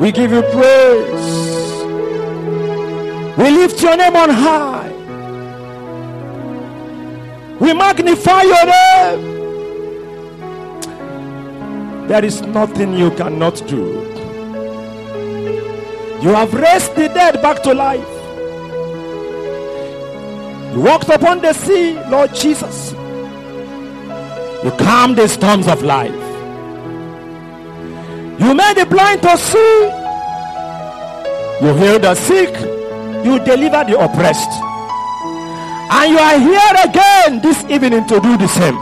We give you praise. We lift your name on high. We magnify your name. There is nothing you cannot do. You have raised the dead back to life. You walked upon the sea, Lord Jesus. You calmed the storms of life. You made the blind to see. You healed the sick. You delivered the oppressed. And you are here again this evening to do the same.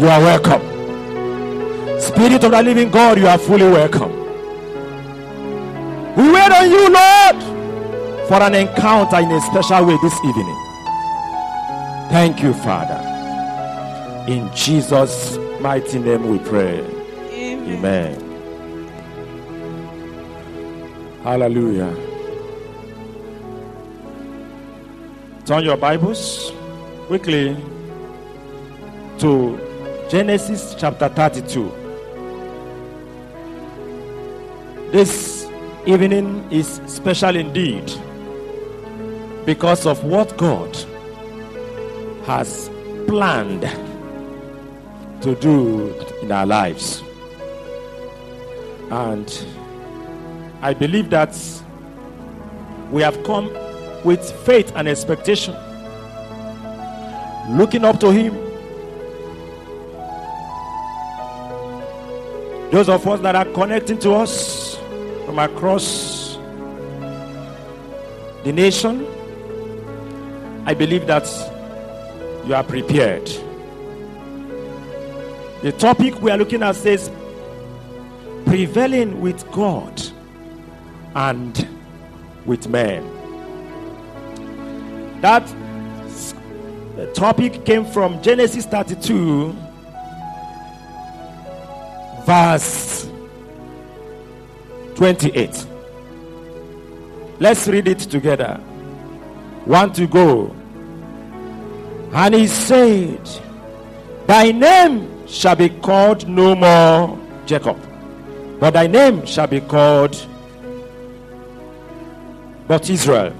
You are welcome. Spirit of the living God, you are fully welcome. We wait on you, Lord, for an encounter in a special way this evening. Thank you, Father. In Jesus' mighty name we pray. Amen. Hallelujah. Turn your Bibles quickly to Genesis chapter 32. This evening is special indeed because of what God has planned to do in our lives. And I believe that we have come with faith and expectation, looking up to Him. Those of us that are connecting to us from across the nation, I believe that you are prepared. The topic we are looking at says prevailing with God and with men. That topic came from Genesis 32, verse 28. Let's read it together. One to go. And he said, Thy name shall be called no more Jacob, but thy name shall be called but Israel.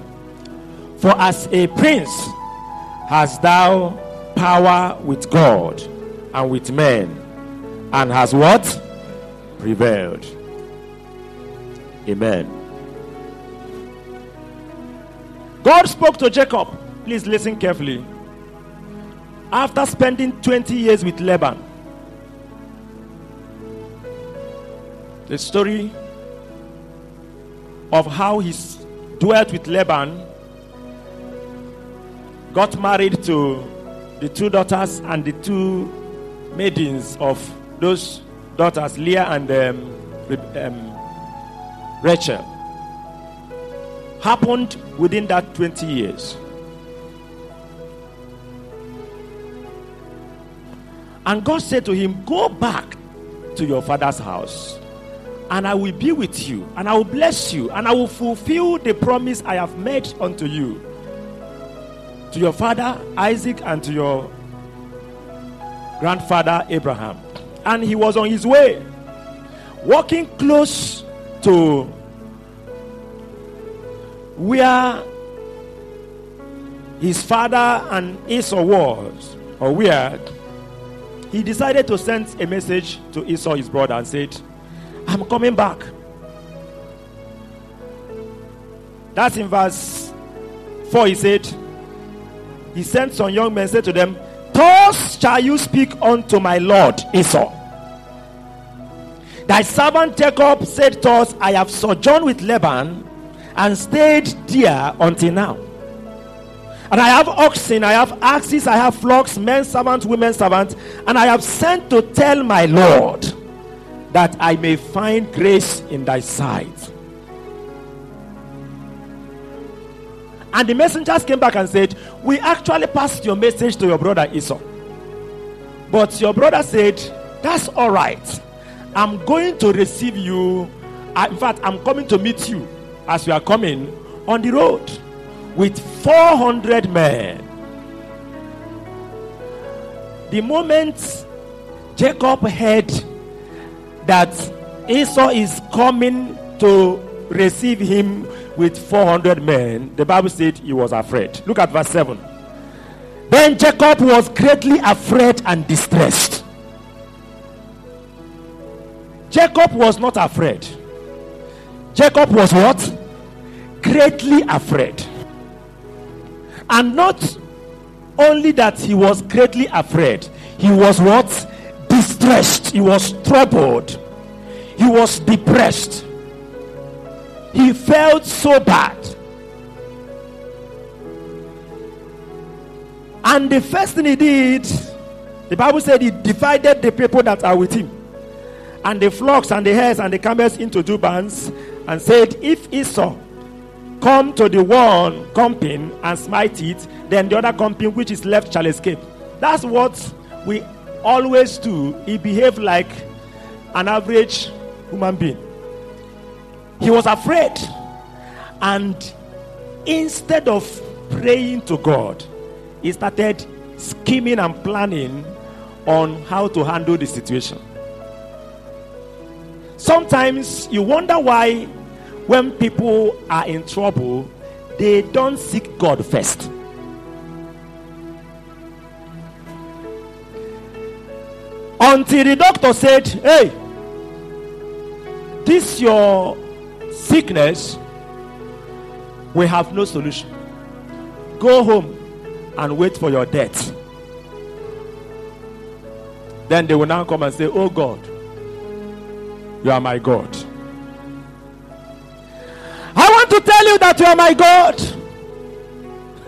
For as a prince hast thou power with God and with men, and has what? Prevailed. Amen. God spoke to Jacob. Please listen carefully. After spending 20 years with Laban, the story of how he dwelt with Laban, got married to the two daughters and the two maidens of those daughters, Leah and um, um, Rachel, happened within that 20 years. And God said to him, Go back to your father's house, and I will be with you, and I will bless you, and I will fulfill the promise I have made unto you, to your father Isaac, and to your grandfather Abraham. And he was on his way, walking close to where his father and Esau was, or where he decided to send a message to Esau, his brother, and said, I'm coming back. That's in verse 4. He said, He sent some young men, said to them, Thus shall you speak unto my Lord Esau. Thy servant Jacob said to us, I have sojourned with Laban and stayed there until now. And I have oxen, I have axes, I have flocks, men servants, women servants, and I have sent to tell my Lord, that I may find grace in thy sight. And the messengers came back and said, We actually passed your message to your brother Esau. But your brother said, That's all right. I'm going to receive you. In fact, I'm coming to meet you as you are coming on the road with 400 men. The moment Jacob heard that Esau is coming to receive him with 400 men, the Bible said he was afraid. Look at verse 7. Then Jacob was greatly afraid and distressed. Jacob was not afraid. Jacob was what? Greatly afraid. And not only that he was greatly afraid, he was what? Distressed. He was troubled. He was depressed. He felt so bad. And the first thing he did, the Bible said he divided the people that are with him, and the flocks and the hares and the camels into two bands, and said, If Esau come to the one company and smite it, then the other company which is left shall escape. That's what we always do. He behaved like an average human being. He was afraid. And instead of praying to God, he started scheming and planning on how to handle the situation. Sometimes you wonder why, when people are in trouble, they don't seek God first. Until the doctor said, Hey, this your sickness we have no solution. Go home and wait for your death. Then they will now come and say, Oh God, you are my God. I want to tell you that you are my God.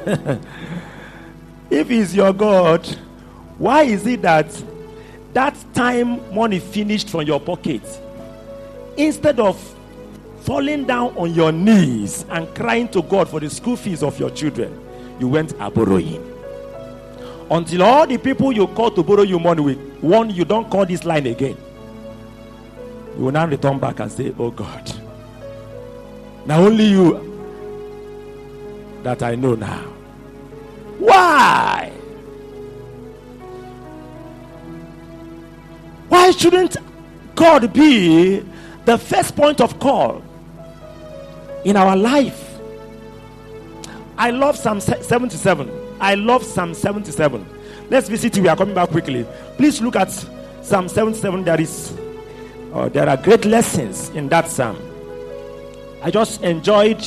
if he's your God, why is it that that time money finished from your pocket, instead of falling down on your knees and crying to God for the school fees of your children, you went a borrowing. Until all the people you call to borrow you money with warn you don't call this line again. You will now return back and say, Oh God, now only you that I know now. Why? Why shouldn't God be the first point of call in our life. I love Psalm 77. I love Psalm 77. Let's visit We are coming back quickly. Please look at Psalm 77. There is uh, there are great lessons in that psalm. I just enjoyed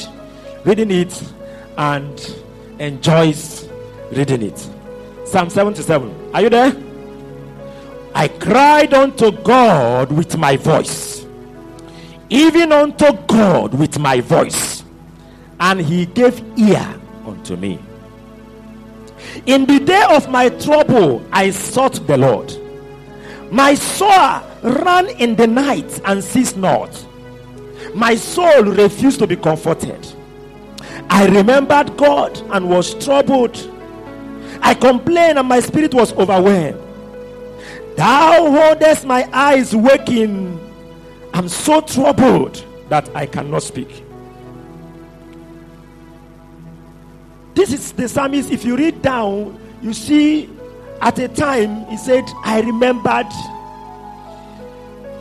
reading it and enjoys reading it. Psalm 77. Are you there? I cried unto God with my voice, even unto God with my voice, and he gave ear unto me. In the day of my trouble, I sought the Lord. My soul ran in the night and ceased not. My soul refused to be comforted. I remembered God and was troubled. I complained and my spirit was overwhelmed. Thou holdest my eyes waking. I'm so troubled that I cannot speak. This is the psalmist. If you read down, you see at a time he said, I remembered,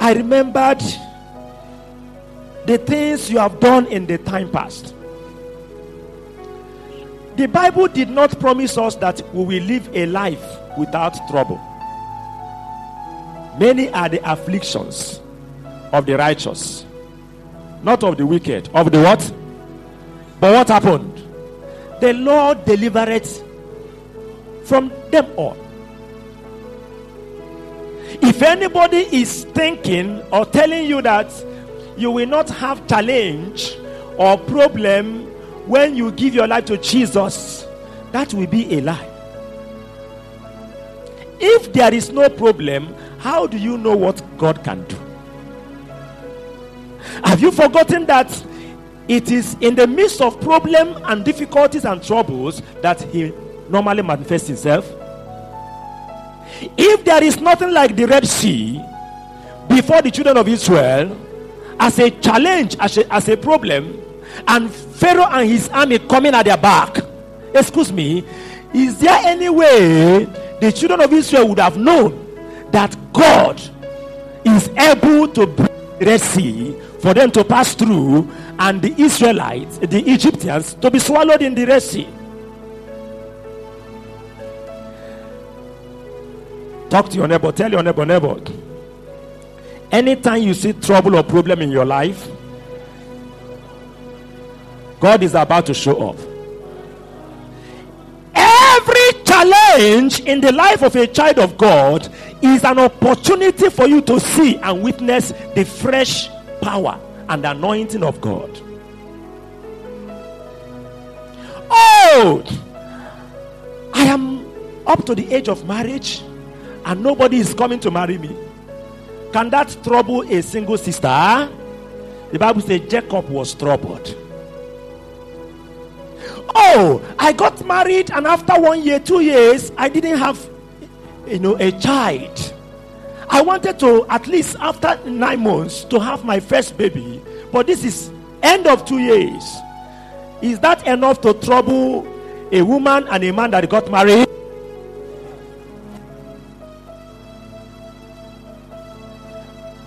I remembered the things you have done in the time past. The Bible did not promise us that we will live a life without trouble. Many are the afflictions of the righteous, not of the wicked, of the what? But what happened? The Lord delivered from them all. If anybody is thinking or telling you that you will not have challenge or problem when you give your life to Jesus, that will be a lie. If there is no problem, how do you know what God can do? Have you forgotten that it is in the midst of problem and difficulties and troubles that he normally manifests himself? If there is nothing like the Red Sea before the children of Israel as a challenge, as a, as a problem, and Pharaoh and his army coming at their back, excuse me, is there any way the children of Israel would have known that God is able to bring the Red Sea for them to pass through and the Israelites, the Egyptians, to be swallowed in the Red Sea? Talk to your neighbor. Tell your neighbor, neighbor. Anytime you see trouble or problem in your life, God is about to show up. Every challenge in the life of a child of God is an opportunity for you to see and witness the fresh power and anointing of God. Oh, I am up to the age of marriage and nobody is coming to marry me. Can that trouble a single sister? The Bible says Jacob was troubled. Oh, I got married, and after one year, two years, I didn't have, you know, a child. I wanted to at least after nine months to have my first baby, but this is end of two years. Is that enough to trouble a woman and a man that got married?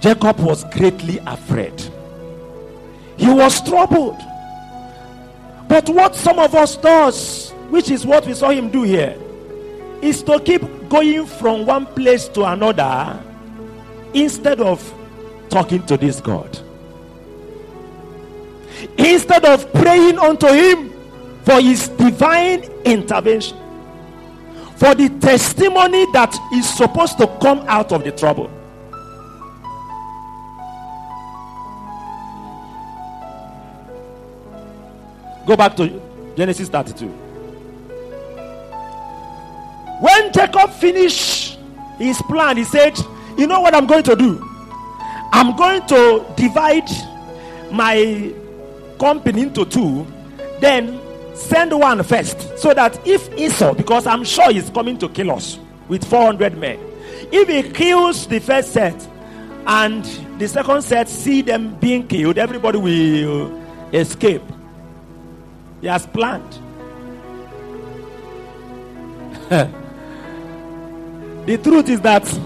Jacob was greatly afraid. He was troubled. But what some of us does, which is what we saw him do here, is to keep going from one place to another instead of talking to this God. Instead of praying unto him for his divine intervention, for the testimony that is supposed to come out of the trouble. Go back to Genesis 32. When Jacob finished his plan, he said, You know what I'm going to do? I'm going to divide my company into two, then send one first, so that if Esau, because I'm sure he's coming to kill us with 400 men, if he kills the first set and the second set see them being killed, everybody will escape. He has planned. the truth is that,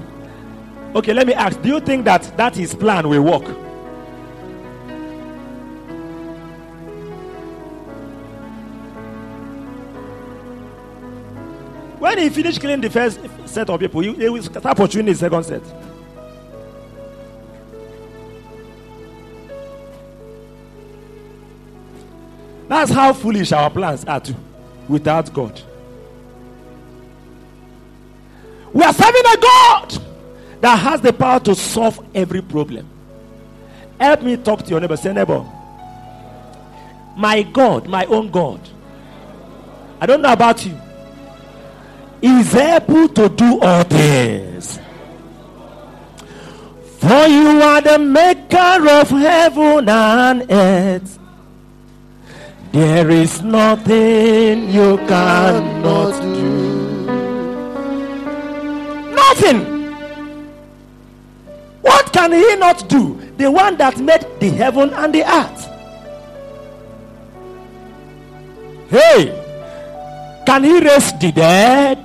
okay, let me ask do you think that that his plan will work? When he finished killing the first set of people, he, he will start pursuing the second set. That's how foolish our plans are too, without God. We are serving a God that has the power to solve every problem. Help me talk to your neighbor. Say, neighbor, my God, my own God. I don't know about you. Is able to do all things. For you are the maker of heaven and earth. There is nothing you cannot do. Nothing. What can he not do? The one that made the heaven and the earth. Hey, can he raise the dead?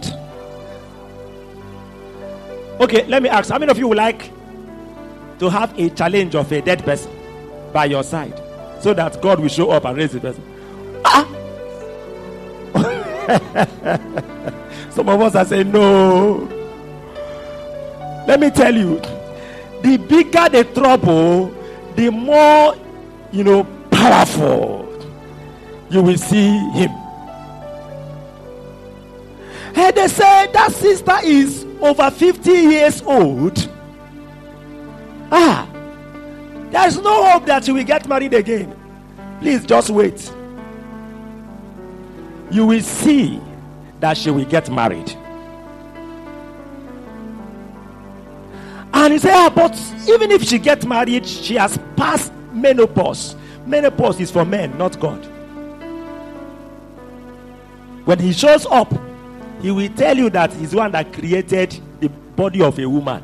Okay, let me ask how many of you would like to have a challenge of a dead person by your side so that God will show up and raise the person? Ah! Some of us are saying, No. Let me tell you, the bigger the trouble, the more, you know, powerful you will see him. And they say that sister is over 50 years old. Ah, there's no hope that she will get married again. Please just wait. You will see that she will get married. And he said, ah, but even if she gets married, she has passed menopause. Menopause is for men, not God. When he shows up, he will tell you that he's the one that created the body of a woman.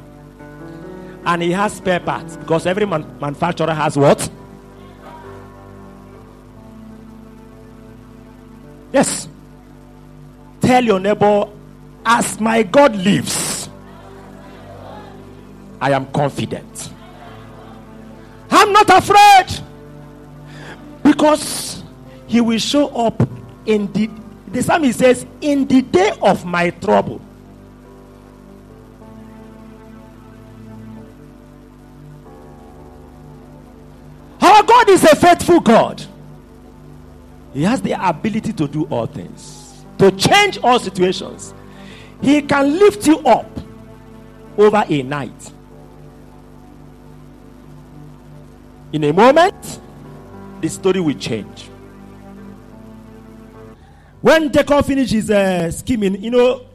And he has spare parts because every man- manufacturer has what? Yes. Tell your neighbor, as my God lives, I am confident. I'm not afraid. Because he will show up in the the psalmist says in the day of my trouble. Our god is a faithful god. He has the ability to do all things to change all situations. He can lift you up over a night in a moment the story will change when Jacob finishes uh, scheming, you know,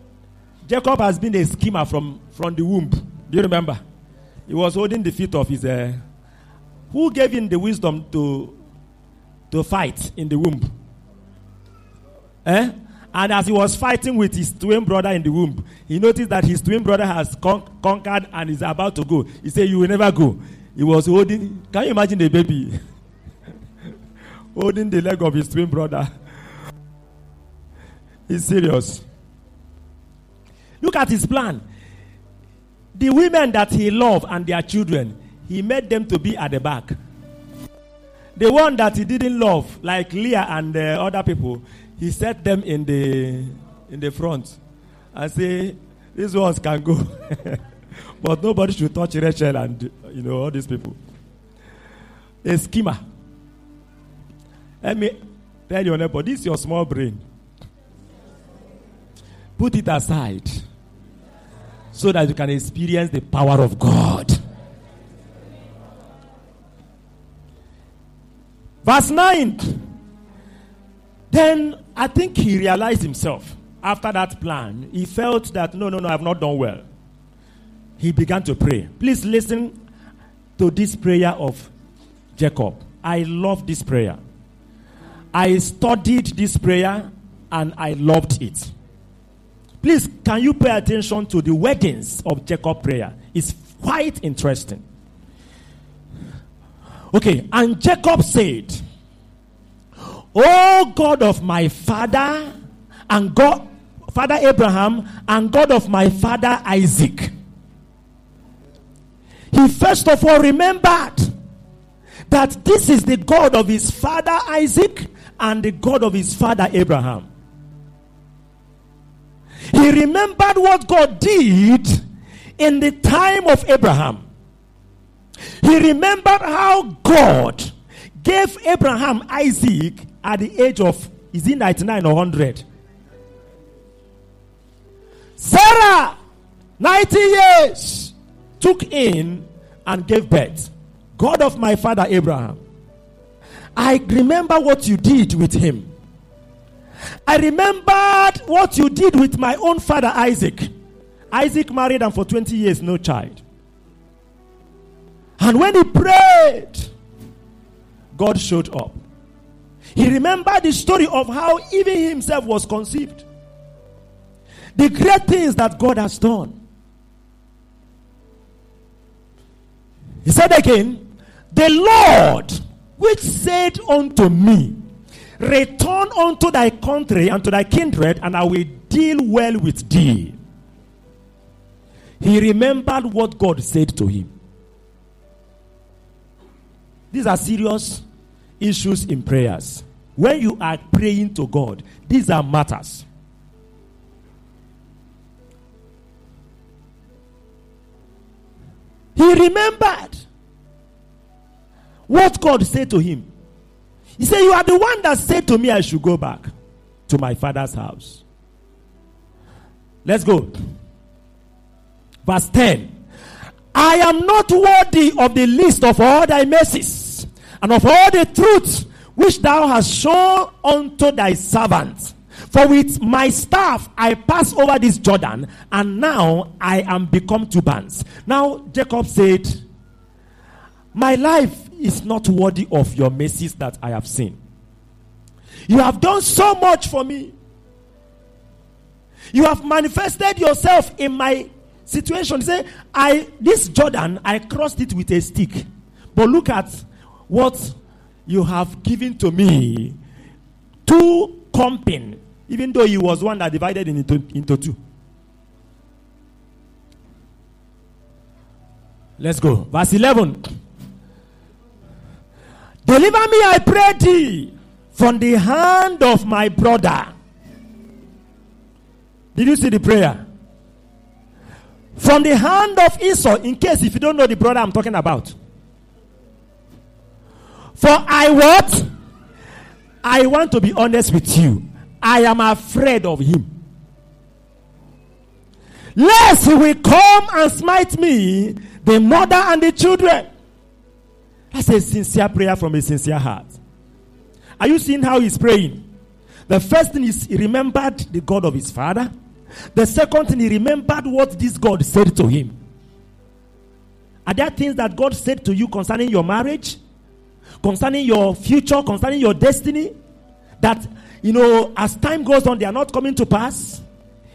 Jacob has been a schemer from, from the womb. Do you remember? He was holding the feet of his. Uh, who gave him the wisdom to, to fight in the womb? Eh? And as he was fighting with his twin brother in the womb, he noticed that his twin brother has con- conquered and is about to go. He said, You will never go. He was holding, can you imagine the baby? holding the leg of his twin brother. He's serious. Look at his plan. The women that he loved and their children, he made them to be at the back. The one that he didn't love, like Leah and uh, other people, he set them in the in the front and say, "These ones can go, but nobody should touch Rachel and you know all these people." A schemer. Let me tell your neighbor, this is your small brain. Put it aside so that you can experience the power of God. Verse 9. Then I think he realized himself after that plan. He felt that, no, no, no, I've not done well. He began to pray. Please listen to this prayer of Jacob. I love this prayer. I studied this prayer and I loved it. Please, can you pay attention to the weddings of Jacob prayer? It's quite interesting. Okay, and Jacob said, O God of my father and God, Father Abraham, and God of my father Isaac. He first of all remembered that this is the God of his father Isaac and the God of his father Abraham. He remembered what God did in the time of Abraham. He remembered how God gave Abraham Isaac at the age of, is he 99 or 100? Sarah, 90 years, took in and gave birth. God of my father Abraham. I remember what you did with him. I remembered what you did with my own father Isaac. Isaac married and for 20 years, no child. And when he prayed, God showed up. He remembered the story of how even himself was conceived. The great things that God has done. He said again, The Lord which said unto me, Return unto thy country and to thy kindred, and I will deal well with thee. He remembered what God said to him. These are serious issues in prayers. When you are praying to God, these are matters. He remembered what God said to him. He said, You are the one that said to me I should go back to my father's house. Let's go. Verse 10. I am not worthy of the list of all thy mercies and of all the truths which thou hast shown unto thy servant. For with my staff I pass over this Jordan, and now I am become two bands. Now Jacob said, My life is not worthy of your mercies that I have seen. You have done so much for me. You have manifested yourself in my situation. Say, I this Jordan, I crossed it with a stick. But look at what you have given to me. Two comping, even though he was one that divided into, into two. Let's go. Verse 11. Deliver me, I pray thee, from the hand of my brother. Did you see the prayer? From the hand of Esau, in case if you don't know the brother I'm talking about. For I what? I want to be honest with you. I am afraid of him. Lest he will come and smite me, the mother and the children. That's a sincere prayer from a sincere heart. Are you seeing how he's praying? The first thing is he remembered the God of his father. The second thing, he remembered what this God said to him. Are there things that God said to you concerning your marriage, concerning your future, concerning your destiny? That, you know, as time goes on, they are not coming to pass?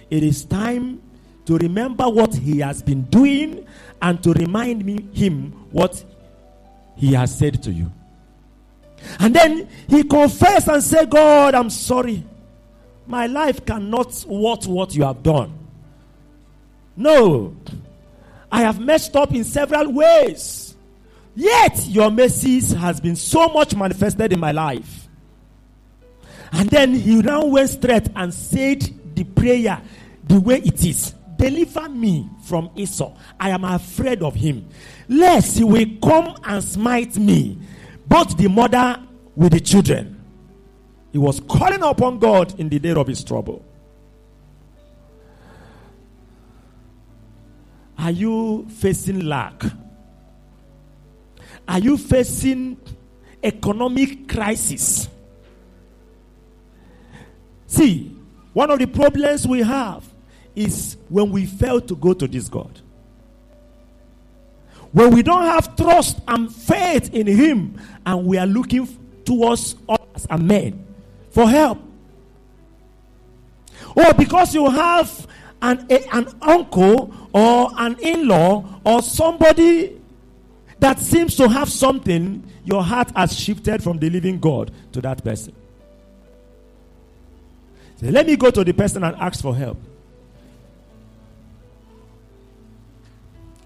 It is time to remember what he has been doing and to remind me him what he has said to you. And then he confessed and said, God, I'm sorry. My life cannot worth what you have done. No. I have messed up in several ways. Yet your mercies has been so much manifested in my life. And then he now went straight and said the prayer the way it is. Deliver me from Esau. I am afraid of him. Lest he will come and smite me, both the mother with the children. He was calling upon God in the day of his trouble. Are you facing lack? Are you facing economic crisis? See, one of the problems we have is when we fail to go to this God. When we don't have trust and faith in Him and we are looking towards us and men for help. Or because you have an, a, an uncle or an in law or somebody that seems to have something, your heart has shifted from the living God to that person. Let me go to the person and ask for help.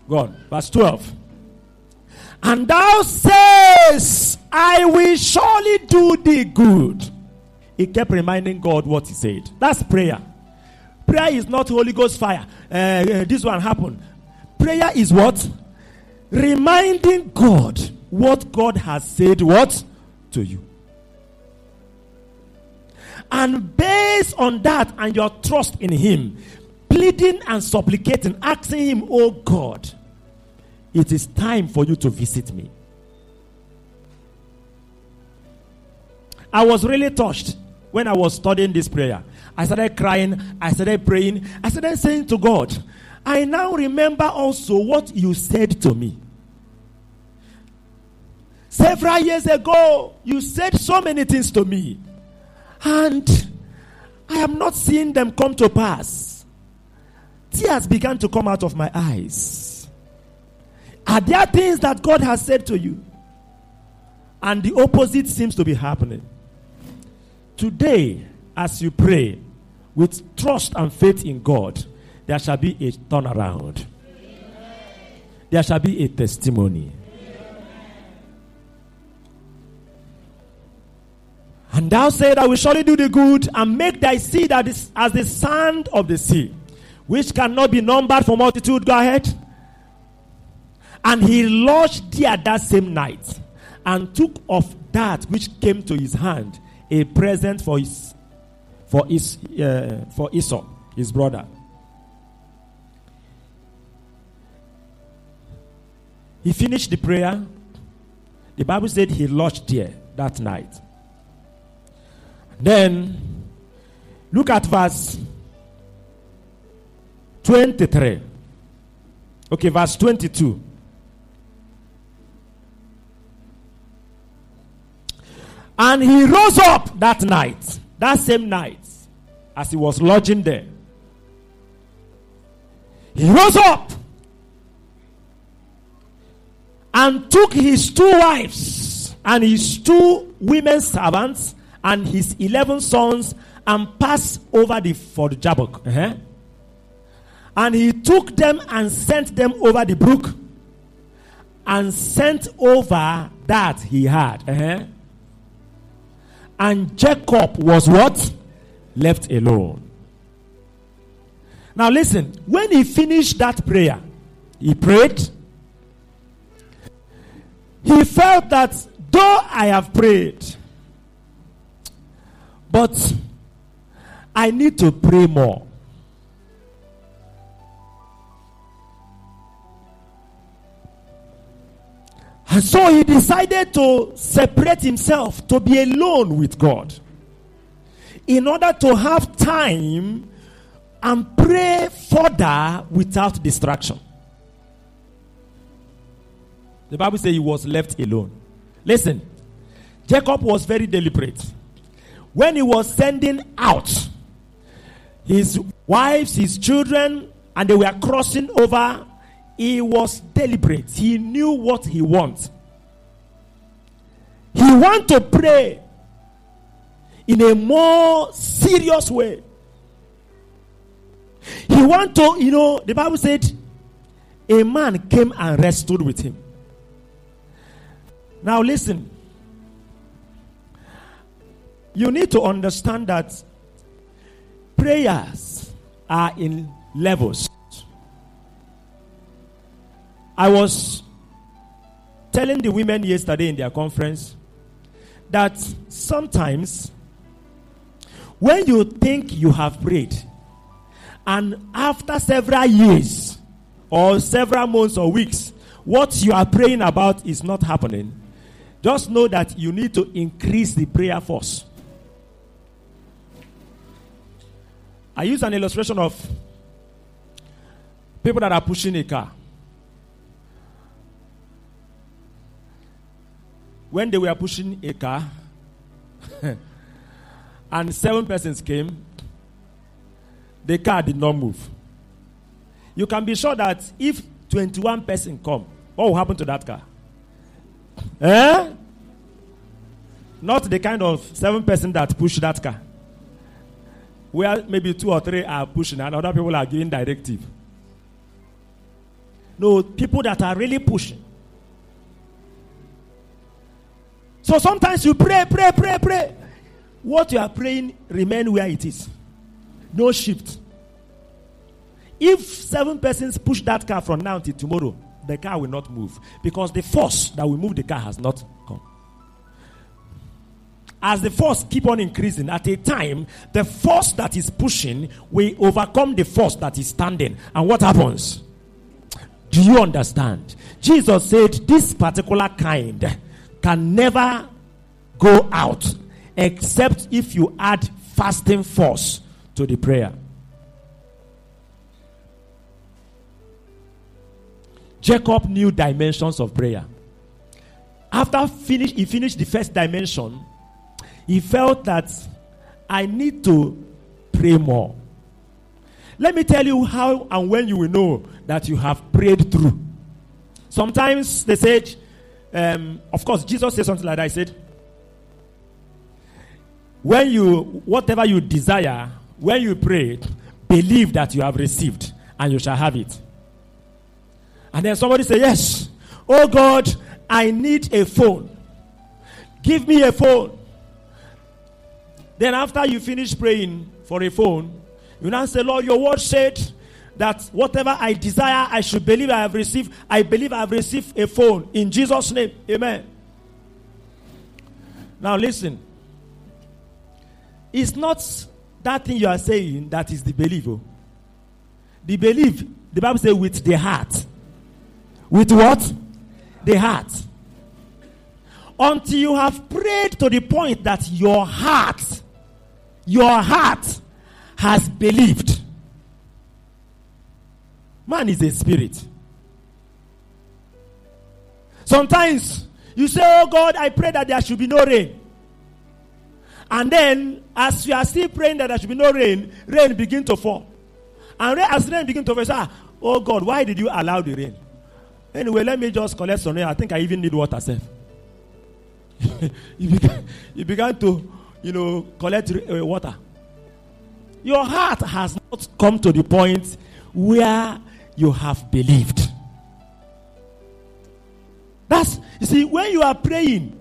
God, verse 12. And thou sayest, I will surely do thee good he kept reminding God what he said. That's prayer. Prayer is not Holy Ghost fire. Uh, this one happened. Prayer is what? Reminding God what God has said what to you. And based on that and your trust in him, pleading and supplicating, asking him, "Oh God, it is time for you to visit me." I was really touched when I was studying this prayer. I started crying, I started praying, I started saying to God, I now remember also what you said to me. Several years ago, you said so many things to me, and I am not seeing them come to pass. Tears began to come out of my eyes. Are there things that God has said to you? And the opposite seems to be happening. Today, as you pray with trust and faith in God, there shall be a turnaround. There shall be a testimony. And thou said, I will surely do the good and make thy seed as the sand of the sea, which cannot be numbered for multitude. Go ahead. And he lodged there that same night and took of that which came to his hand a present for his for his uh, for Esau, his brother. He finished the prayer. The Bible said he lodged there that night. Then look at verse 23. Okay, verse 22. And he rose up that night, that same night, as he was lodging there. He rose up and took his two wives and his two women servants and his eleven sons and passed over the for the Jabbok. Uh-huh. And he took them and sent them over the brook and sent over that he had. Uh-huh. And Jacob was what? Left alone. Now listen, when he finished that prayer, he prayed. He felt that though I have prayed, but I need to pray more. And so he decided to separate himself, to be alone with God, in order to have time and pray further without distraction. The Bible says he was left alone. Listen, Jacob was very deliberate. When he was sending out his wives, his children, and they were crossing over he was deliberate. He knew what he wants. He want to pray in a more serious way. He want to, you know, the Bible said a man came and wrestled with him. Now listen. You need to understand that prayers are in levels. I was telling the women yesterday in their conference that sometimes when you think you have prayed, and after several years or several months or weeks, what you are praying about is not happening, just know that you need to increase the prayer force. I use an illustration of people that are pushing a car. when they were pushing a car and seven persons came, the car did not move. You can be sure that if 21 person come, what will happen to that car? Eh? Not the kind of seven person that push that car. Where maybe two or three are pushing and other people are giving directive. No, people that are really pushing. So sometimes you pray, pray, pray, pray. What you are praying remain where it is. No shift. If seven persons push that car from now till tomorrow, the car will not move because the force that will move the car has not. As the force keep on increasing, at a time, the force that is pushing will overcome the force that is standing. And what happens? Do you understand? Jesus said, This particular kind can never go out except if you add fasting force to the prayer. Jacob knew dimensions of prayer. After finish, he finished the first dimension, he felt that I need to pray more. Let me tell you how and when you will know that you have prayed through. Sometimes they said, um, of course, Jesus said something like that. He said, when you, whatever you desire, when you pray, believe that you have received and you shall have it. And then somebody say, Yes, oh God, I need a phone. Give me a phone. Then, after you finish praying for a phone, you now say, Lord, your word said that whatever I desire, I should believe I have received. I believe I have received a phone in Jesus' name. Amen. Now listen. It's not that thing you are saying that is the belief. Oh. The belief, the Bible says, with the heart. With what? The heart. Until you have prayed to the point that your heart, your heart has believed Man is a spirit. Sometimes you say, Oh God, I pray that there should be no rain. And then, as you are still praying that there should be no rain, rain begin to fall. And as rain begin to fall, say, ah, oh God, why did you allow the rain? Anyway, let me just collect some rain. I think I even need water, self. you, began, you began to, you know, collect uh, water. Your heart has not come to the point where you have believed. That's, you see, when you are praying,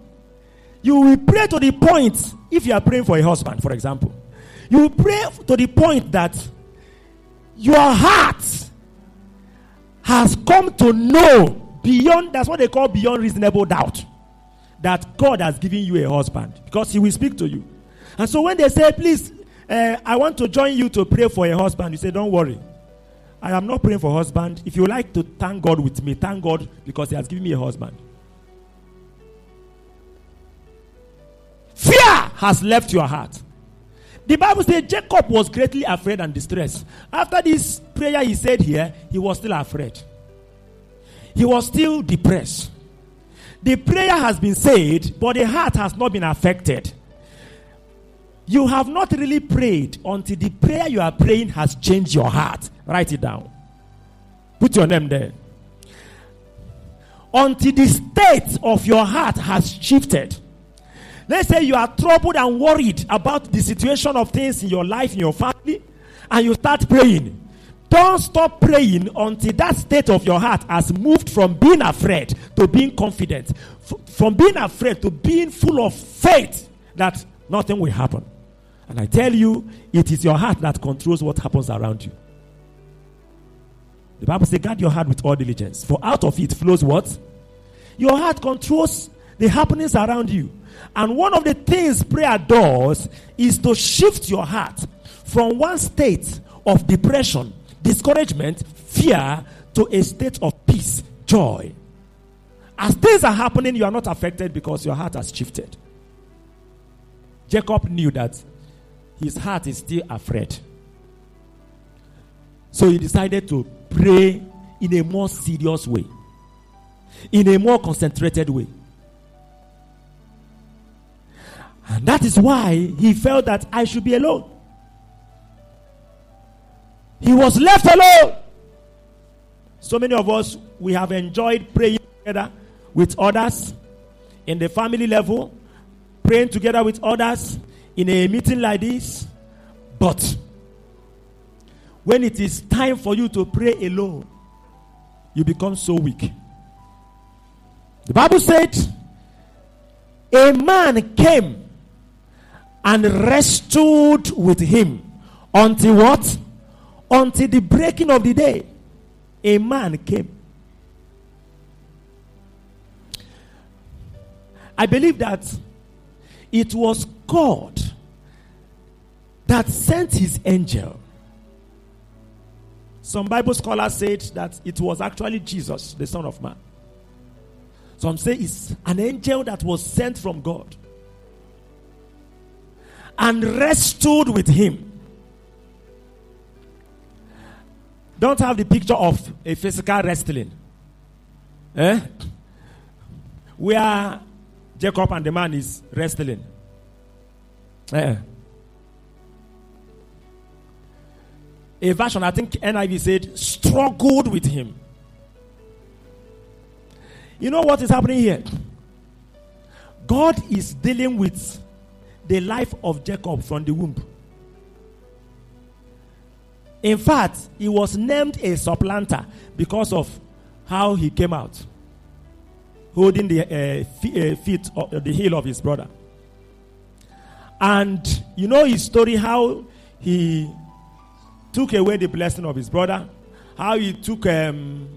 you will pray to the point, if you are praying for a husband, for example, you will pray to the point that your heart has come to know beyond, that's what they call beyond reasonable doubt, that God has given you a husband because he will speak to you. And so when they say, please, uh, I want to join you to pray for a husband, you say, don't worry. I am not praying for husband. If you like to thank God with me, thank God because He has given me a husband. Fear has left your heart. The Bible says Jacob was greatly afraid and distressed. After this prayer he said here, he was still afraid. He was still depressed. The prayer has been said, but the heart has not been affected. You have not really prayed until the prayer you are praying has changed your heart. Write it down. Put your name there. Until the state of your heart has shifted. Let's say you are troubled and worried about the situation of things in your life, in your family, and you start praying. Don't stop praying until that state of your heart has moved from being afraid to being confident, F- from being afraid to being full of faith that nothing will happen. And I tell you, it is your heart that controls what happens around you. The Bible says, guard your heart with all diligence, for out of it flows what? Your heart controls the happenings around you. And one of the things prayer does is to shift your heart from one state of depression, discouragement, fear to a state of peace, joy. As things are happening, you are not affected because your heart has shifted. Jacob knew that his heart is still afraid. So he decided to pray in a more serious way, in a more concentrated way. And that is why he felt that I should be alone. He was left alone. So many of us, we have enjoyed praying together with others in the family level, praying together with others in a meeting like this. But when it is time for you to pray alone, you become so weak. The Bible said, A man came and wrestled with him until what? Until the breaking of the day. A man came. I believe that it was God that sent his angel. Some Bible scholars said that it was actually Jesus, the Son of Man. Some say it's an angel that was sent from God and wrestled with him. Don't have the picture of a physical wrestling. Eh? Where Jacob and the man is wrestling. Eh? A version, I think NIV said, struggled with him. You know what is happening here? God is dealing with the life of Jacob from the womb. In fact, he was named a supplanter because of how he came out, holding the uh, feet of the heel of his brother. And you know his story how he took away the blessing of his brother, how he took um,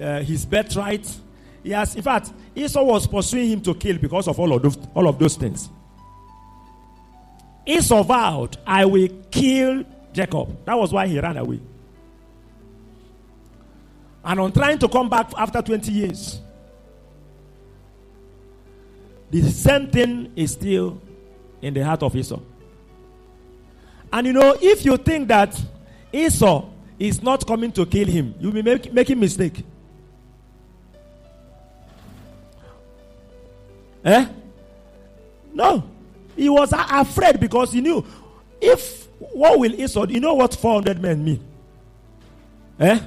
uh, his birthright. Yes, in fact, Esau was pursuing him to kill because of all of those, all of those things. Esau vowed, I will kill Jacob. That was why he ran away. And on trying to come back after 20 years, the same thing is still in the heart of Esau. And you know, if you think that Esau is not coming to kill him, you'll be make, making mistake. Eh? No. He was afraid because he knew if what will Esau, you know what 400 men mean? Eh?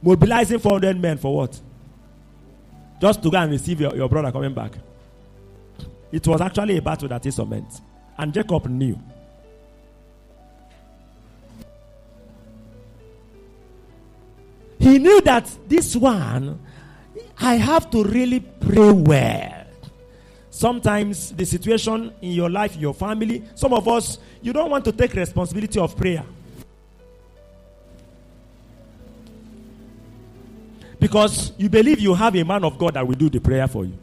Mobilizing 400 men for what? Just to go and receive your, your brother coming back. It was actually a battle that Esau meant. And Jacob knew. He knew that this one, I have to really pray well. Sometimes the situation in your life, your family, some of us, you don't want to take responsibility of prayer. Because you believe you have a man of God that will do the prayer for you.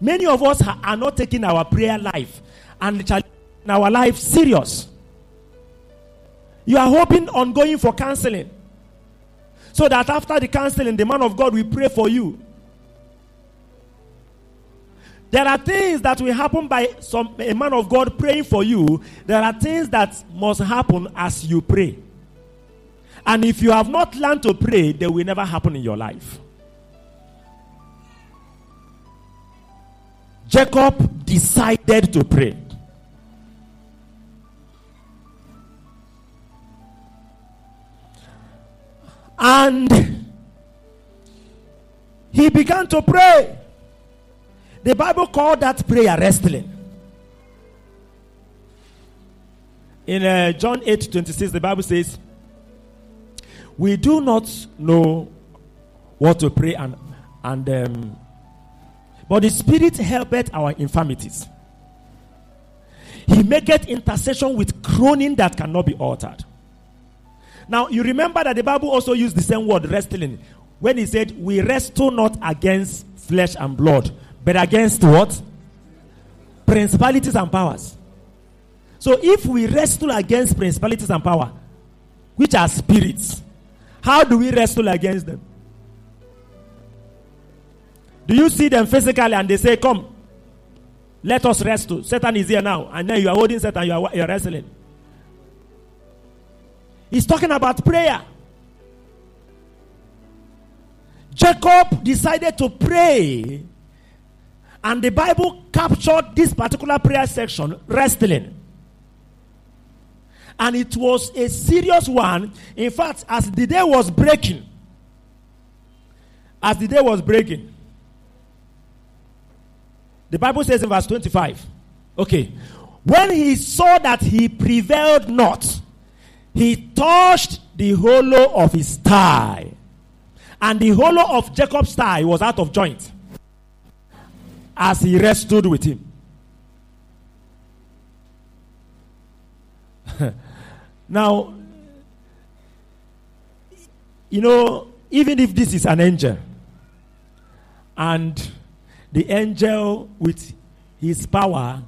Many of us are not taking our prayer life and our life serious. You are hoping on going for counseling. So that after the counseling, the man of God will pray for you. There are things that will happen by some a man of God praying for you. There are things that must happen as you pray. And if you have not learned to pray, they will never happen in your life. Jacob decided to pray. And he began to pray. The Bible called that prayer wrestling. In uh, John 8 26, the Bible says, We do not know what to pray, and, and um, but the Spirit helpeth our infirmities. He maketh intercession with groaning that cannot be altered. Now, you remember that the Bible also used the same word, wrestling, when he said, We wrestle not against flesh and blood, but against what? Principalities and powers. So, if we wrestle against principalities and power, which are spirits, how do we wrestle against them? Do you see them physically and they say, Come, let us wrestle. Satan is here now. And then you are holding Satan, you are, you are wrestling. He's talking about prayer. Jacob decided to pray, and the Bible captured this particular prayer section wrestling. And it was a serious one. In fact, as the day was breaking, as the day was breaking, the Bible says in verse 25, okay, when he saw that he prevailed not, he touched the hollow of his thigh. And the hollow of Jacob's thigh was out of joint as he wrestled with him. now, you know, even if this is an angel, and the angel with his power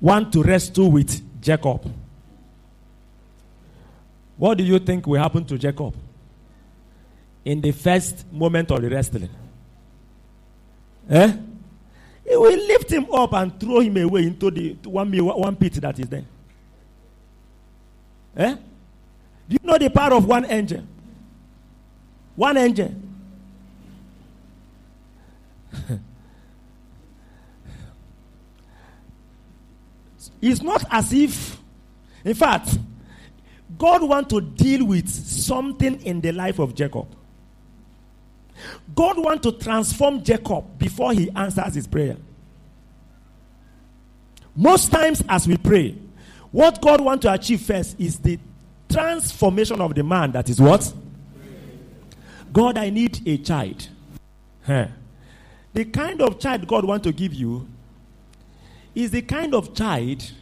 want to wrestle with Jacob. What do you think will happen to Jacob in the first moment of the wrestling? Eh? He will lift him up and throw him away into the one, one pit that is there. Eh? Do you know the power of one angel? One angel. It's not as if, in fact, God wants to deal with something in the life of Jacob. God wants to transform Jacob before he answers his prayer. Most times, as we pray, what God wants to achieve first is the transformation of the man that is what? God, I need a child. Huh. The kind of child God wants to give you is the kind of child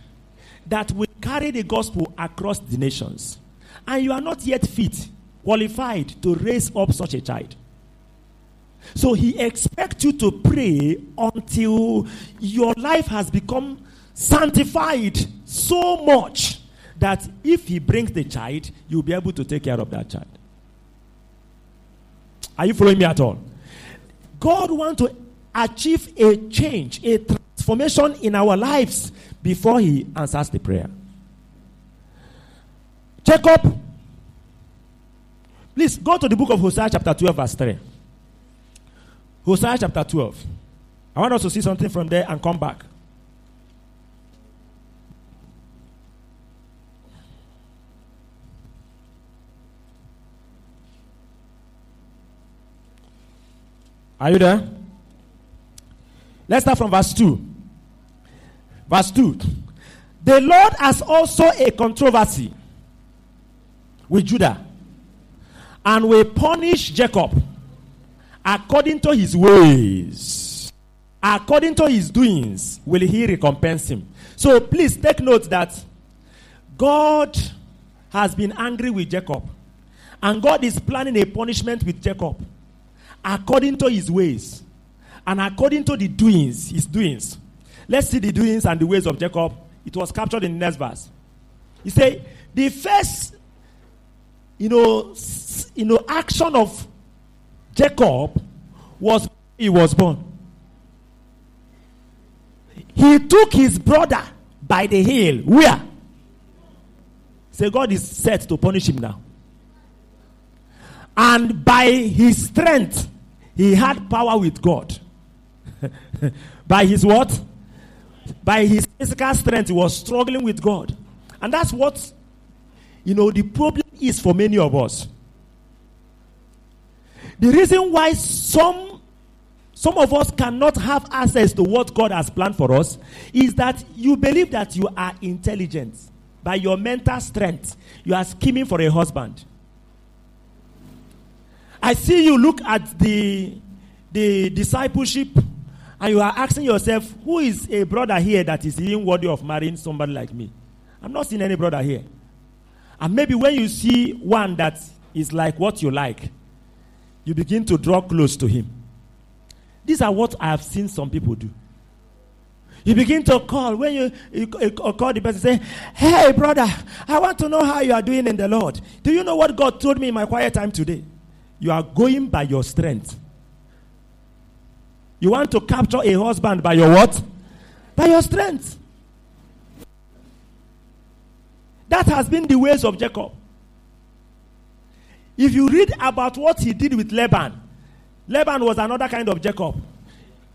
that will carry the gospel across the nations. And you are not yet fit, qualified to raise up such a child. So he expects you to pray until your life has become sanctified so much that if he brings the child, you'll be able to take care of that child. Are you following me at all? God wants to achieve a change, a transformation in our lives before he answers the prayer. Jacob, please go to the book of Hosea, chapter 12, verse 3. Hosea, chapter 12. I want us to see something from there and come back. Are you there? Let's start from verse 2. Verse 2. The Lord has also a controversy with Judah and will punish Jacob according to his ways. According to his doings, will he recompense him. So please take note that God has been angry with Jacob. And God is planning a punishment with Jacob according to his ways and according to the doings, his doings. Let's see the doings and the ways of Jacob. It was captured in the next verse. He said, the first, you know, you know, action of Jacob was he was born. He took his brother by the heel. Where? Say God is set to punish him now. And by his strength, he had power with God. by his what? By his physical strength, he was struggling with God. And that's what, you know, the problem is for many of us. The reason why some some of us cannot have access to what God has planned for us is that you believe that you are intelligent. By your mental strength, you are scheming for a husband. I see you look at the, the discipleship and you are asking yourself, who is a brother here that is even worthy of marrying somebody like me? I'm not seeing any brother here. And maybe when you see one that is like what you like, you begin to draw close to him. These are what I have seen some people do. You begin to call. When you, you, you call the person, say, Hey, brother, I want to know how you are doing in the Lord. Do you know what God told me in my quiet time today? You are going by your strength. You want to capture a husband by your what? By your strength. That has been the ways of Jacob. If you read about what he did with Laban, Laban was another kind of Jacob.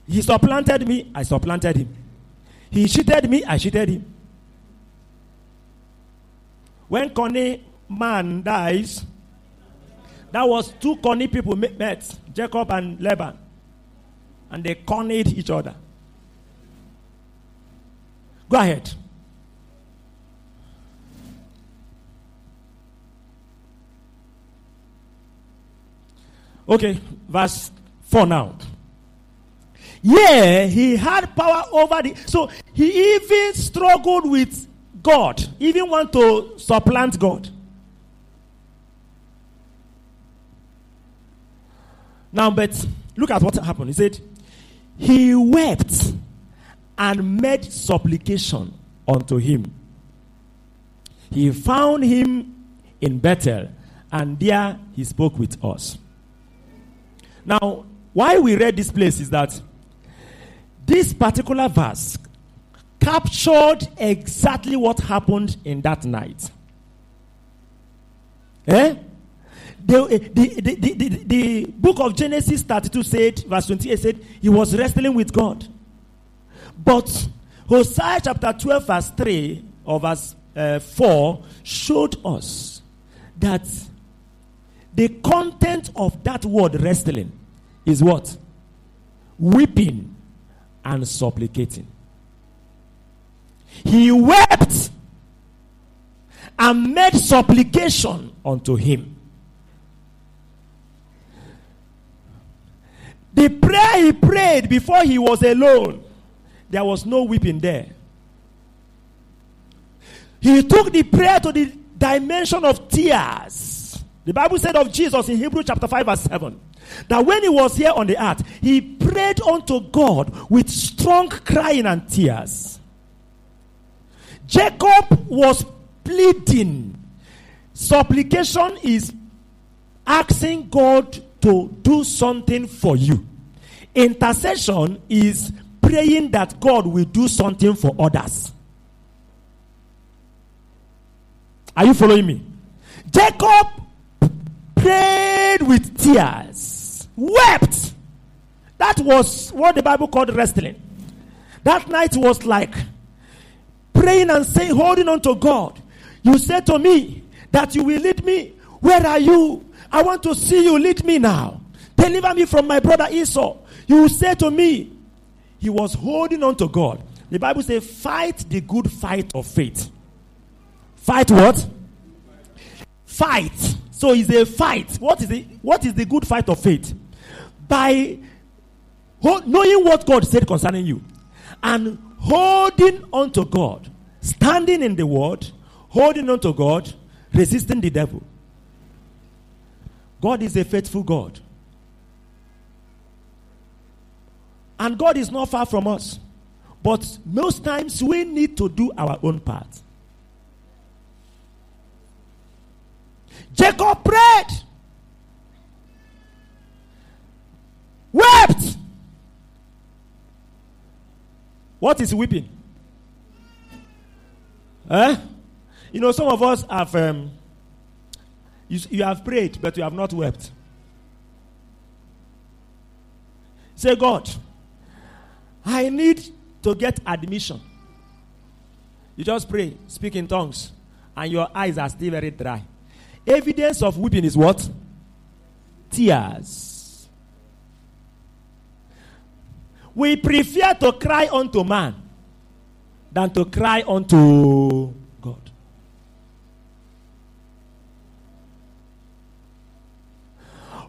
He supplanted me, I supplanted him. He cheated me, I cheated him. When Connie man dies, that was two corny people met, Jacob and Laban. And they cornered each other. Go ahead. Okay, verse 4 now. Yeah, he had power over the. So he even struggled with God, even want to supplant God. Now, but look at what happened. He said, He wept and made supplication unto him. He found him in Bethel, and there he spoke with us. Now, why we read this place is that this particular verse captured exactly what happened in that night. Eh? The, the, the, the, the, book of Genesis 32 said, verse 28 said, he was wrestling with God. But Hosea chapter 12, verse 3 or verse uh, 4 showed us that the content of that word wrestling is what? Weeping and supplicating. He wept and made supplication unto him. The prayer he prayed before he was alone, there was no weeping there. He took the prayer to the dimension of tears. The Bible said of Jesus in Hebrew chapter 5, verse 7 that when he was here on the earth, he prayed unto God with strong crying and tears. Jacob was pleading. Supplication is asking God to do something for you. Intercession is praying that God will do something for others. Are you following me? Jacob prayed with tears, wept. That was what the Bible called wrestling. That night was like praying and saying, holding on to God. You said to me that you will lead me. Where are you? I want to see you. Lead me now. Deliver me from my brother Esau. You say to me, he was holding on to God. The Bible says, fight the good fight of faith. Fight what? Fight. So it's a fight. What is it? What is the good fight of faith? By knowing what God said concerning you and holding on to God, standing in the word, holding on to God, resisting the devil. God is a faithful God. And God is not far from us. But most times we need to do our own part. Jacob prayed, wept. What is weeping? Eh? You know, some of us have um, you, you have prayed, but you have not wept. Say, God, I need to get admission. You just pray, speak in tongues, and your eyes are still very dry. Evidence of weeping is what? Tears. We prefer to cry unto man than to cry unto God.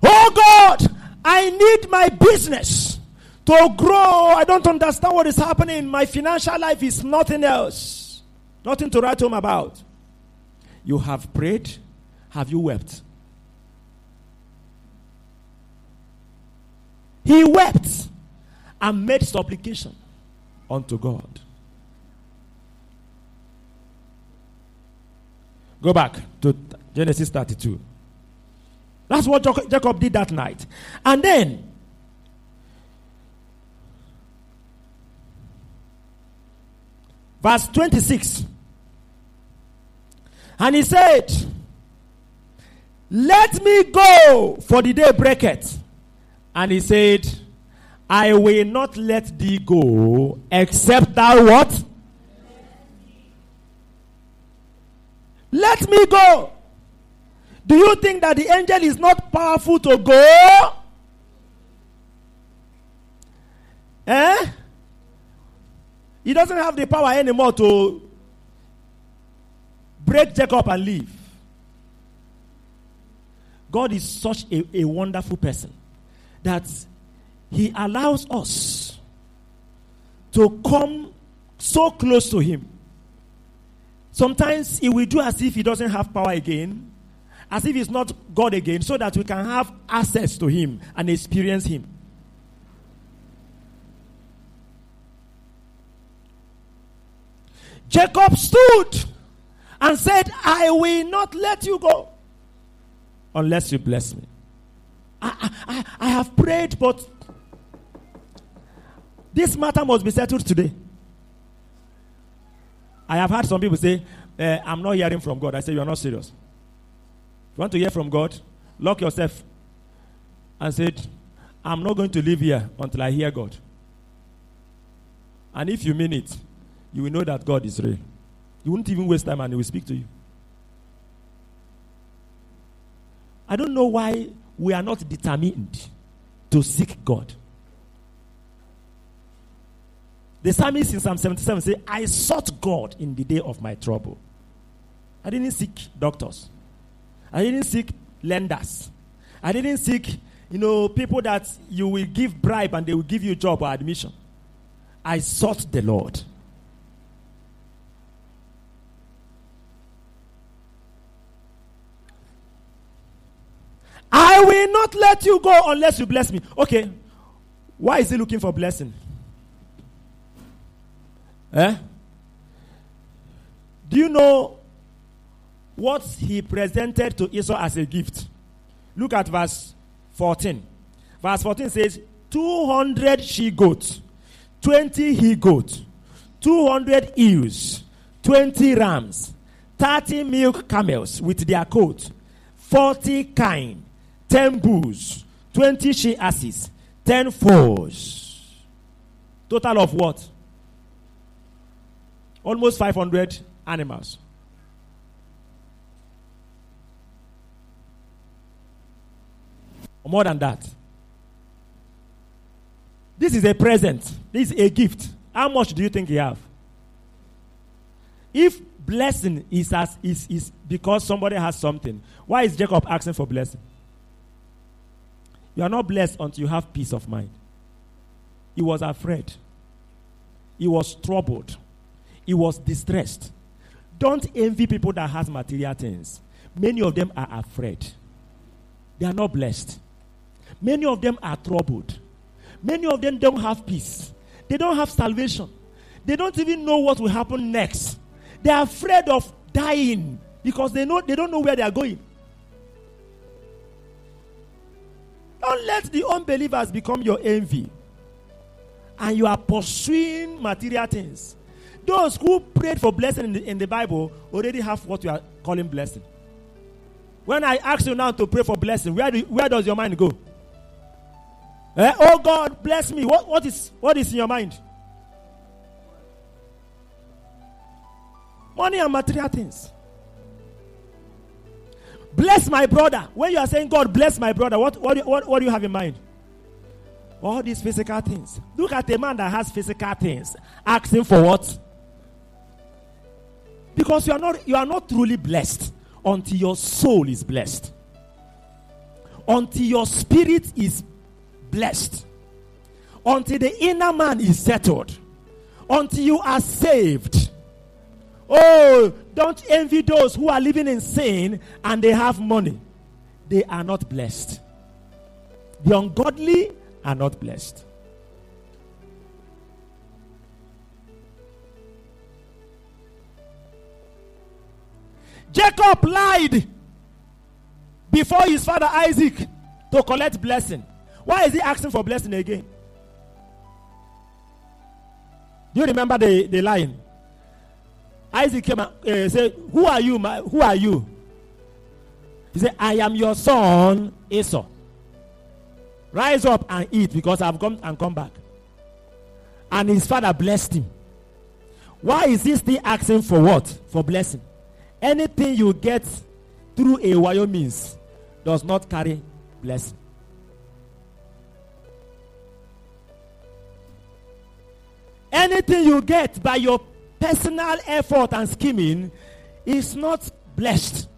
Oh God, I need my business to grow. I don't understand what is happening. My financial life is nothing else. Nothing to write home about. You have prayed. Have you wept? He wept and made supplication unto God. Go back to Genesis 32. That's what Jacob did that night. And then Verse 26. And he said, Let me go, for the day breaketh. And he said, I will not let thee go, except thou what? Let me go. Do you think that the angel is not powerful to go? Eh? He doesn't have the power anymore to break Jacob and leave. God is such a, a wonderful person that He allows us to come so close to Him. Sometimes He will do as if He doesn't have power again, as if He's not God again, so that we can have access to Him and experience Him. Jacob stood and said, I will not let you go unless you bless me. I, I, I have prayed, but this matter must be settled today. I have heard some people say, uh, I'm not hearing from God. I say, You are not serious. You want to hear from God, lock yourself and said, I'm not going to live here until I hear God. And if you mean it, you will know that God is real. You won't even waste time and He will speak to you. I don't know why we are not determined to seek God. The psalmist in Psalm 77 says, I sought God in the day of my trouble. I didn't seek doctors. I didn't seek lenders. I didn't seek, you know, people that you will give bribe and they will give you job or admission. I sought the Lord. I will not let you go unless you bless me. Okay. Why is he looking for blessing? Eh? Do you know what he presented to Esau as a gift? Look at verse 14. Verse 14 says, 200 she goats, 20 he goats, 200 ewes, 20 rams, 30 milk camels with their coat, 40 kine, 10 bulls, 20 she asses, 10 foals. Total of what? Almost 500 animals. More than that. This is a present. This is a gift. How much do you think you have? If blessing is as is, is because somebody has something, why is Jacob asking for blessing? You are not blessed until you have peace of mind. He was afraid. He was troubled. He was distressed. Don't envy people that has material things. Many of them are afraid. They are not blessed. Many of them are troubled. Many of them don't have peace. They don't have salvation. They don't even know what will happen next. They are afraid of dying because they know they don't know where they are going. Don't let the unbelievers become your envy. And you are pursuing material things. Those who prayed for blessing in the, in the Bible already have what you are calling blessing. When I ask you now to pray for blessing, where, do, where does your mind go? Eh? Oh God, bless me. What, what, is, what is in your mind? Money and material things. Bless my brother. When you are saying, God, bless my brother, what, what, what, what do you have in mind? All these physical things. Look at a man that has physical things. Asking for what? Because you are not you are not truly blessed until your soul is blessed. Until your spirit is blessed. Until the inner man is settled. Until you are saved. Oh, don't envy those who are living in sin and they have money. They are not blessed. The ungodly are not blessed. Jacob lied before his father Isaac to collect blessing. Why is he asking for blessing again? Do you remember the, the line? Isaac came and uh, said, Who are you? My, who are you? He said, I am your son Esau. Rise up and eat because I've come and come back. And his father blessed him. Why is he still asking for what? For blessing. Anything you get through a wire means does not carry blessing. Anything you get by your personal effort and scheming is not blessed.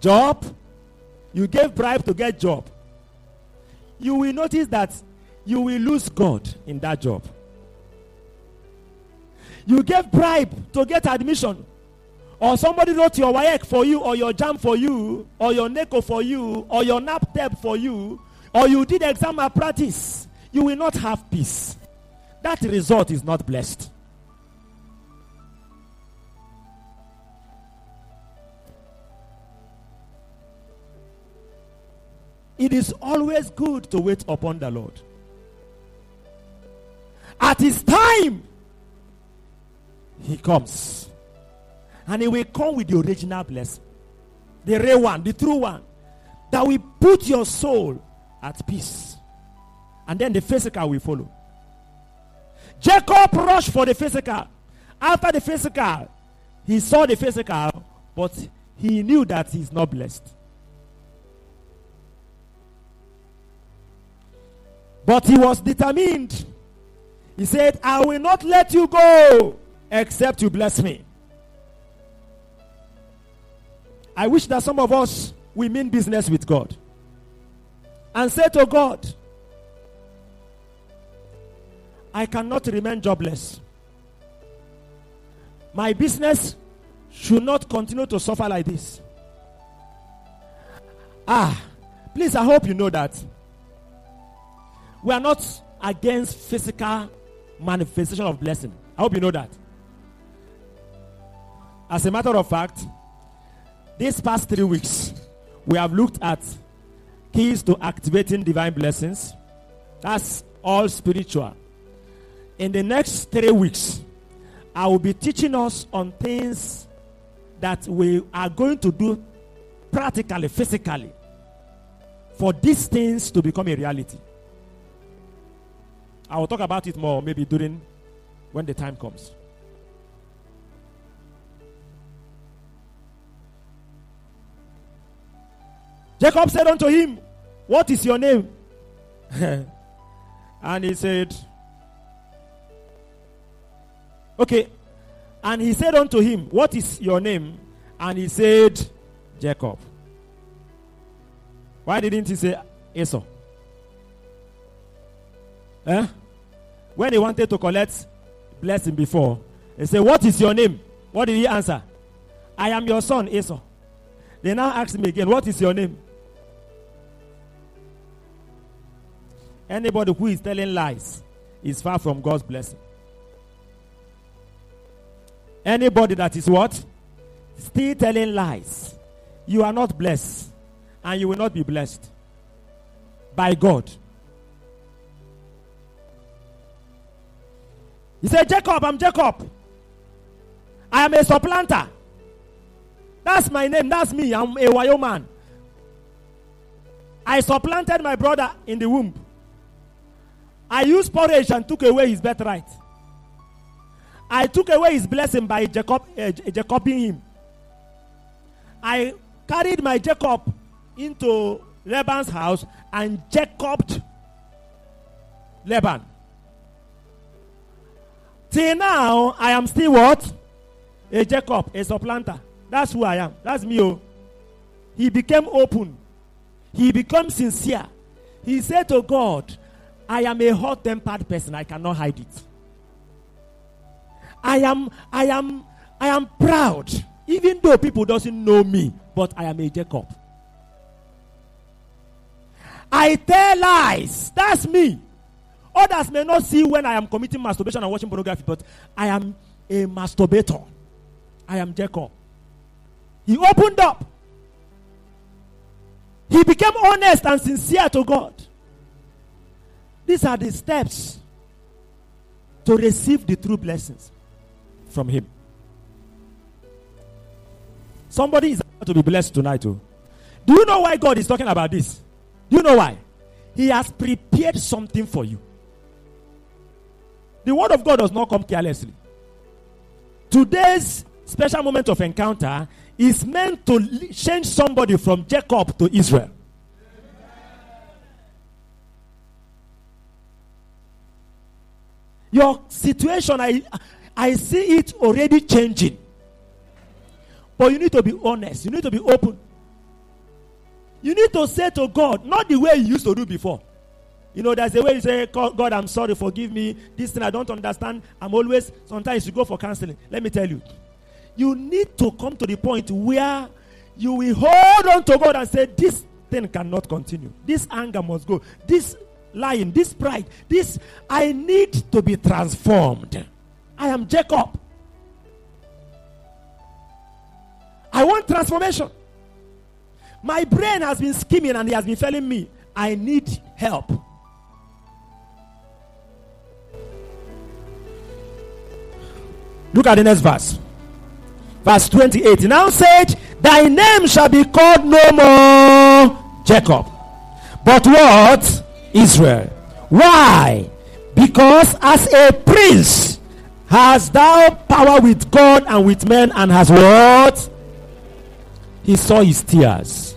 Job, you gave bribe to get job. You will notice that you will lose God in that job. You gave bribe to get admission. Or somebody wrote your WAEC for you, or your JAMB for you, or your NECO for you, or your nap NABTEB for you, or you did exam practice. You will not have peace. That result is not blessed. It is always good to wait upon the Lord. At his time, he comes. And he will come with the original blessing. The real one, the true one. That will put your soul at peace. And then the physical will follow. Jacob rushed for the physical. After the physical, he saw the physical, but he knew that he's not blessed. But he was determined. He said, I will not let you go except you bless me. I wish that some of us we mean business with God and say to God, I cannot remain jobless. My business should not continue to suffer like this. Ah, please, I hope you know that we are not against physical manifestation of blessing. I hope you know that. As a matter of fact, these past three weeks, we have looked at keys to activating divine blessings. That's all spiritual. In the next three weeks, I will be teaching us on things that we are going to do practically, physically, for these things to become a reality. I will talk about it more maybe during when the time comes. Jacob said unto him, What is your name? and he said, Okay. And he said unto him, What is your name? And he said, Jacob. Why didn't he say Esau? Eh? When he wanted to collect blessing before, he said, What is your name? What did he answer? I am your son, Esau. They now ask me again, What is your name? Anybody who is telling lies is far from God's blessing. Anybody that is what? Still telling lies. You are not blessed. And you will not be blessed by God. He said, Jacob, I'm Jacob. I am a supplanter. That's my name. That's me. I'm a Wayo man. I supplanted my brother in the womb. I used porridge and took away his birthright. I took away his blessing by Jacob, uh, Jacobing him. I carried my Jacob into Laban's house and Jacobed Laban. Till now, I am still what? A Jacob, a supplanter. That's who I am. That's me. Oh. He became open. He became sincere. He said to God, I am a hot tempered person. I cannot hide it. I am, I am, I am proud. Even though people doesn't know me, but I am a Jacob. I tell lies. That's me. Others may not see when I am committing masturbation and watching pornography, but I am a masturbator. I am Jacob. He opened up. He became honest and sincere to God. These are the steps to receive the true blessings from Him. Somebody is about to be blessed tonight, too. Do you know why God is talking about this? Do you know why? He has prepared something for you. The word of God does not come carelessly. Today's special moment of encounter is meant to change somebody from Jacob to Israel. Your situation, I, I see it already changing. But you need to be honest. You need to be open. You need to say to God, not the way you used to do before. You know, there's a way you say, God, I'm sorry, forgive me. This thing I don't understand. I'm always, sometimes you go for counseling. Let me tell you. You need to come to the point where you will hold on to God and say, This thing cannot continue. This anger must go. This lying, this pride, this, I need to be transformed. I am Jacob. I want transformation. My brain has been scheming and he has been telling me, I need help. Look at the next verse. Verse 28. Now said, Thy name shall be called no more Jacob. But what? Israel. Why? Because as a prince has thou power with God and with men, and has what? He saw his tears.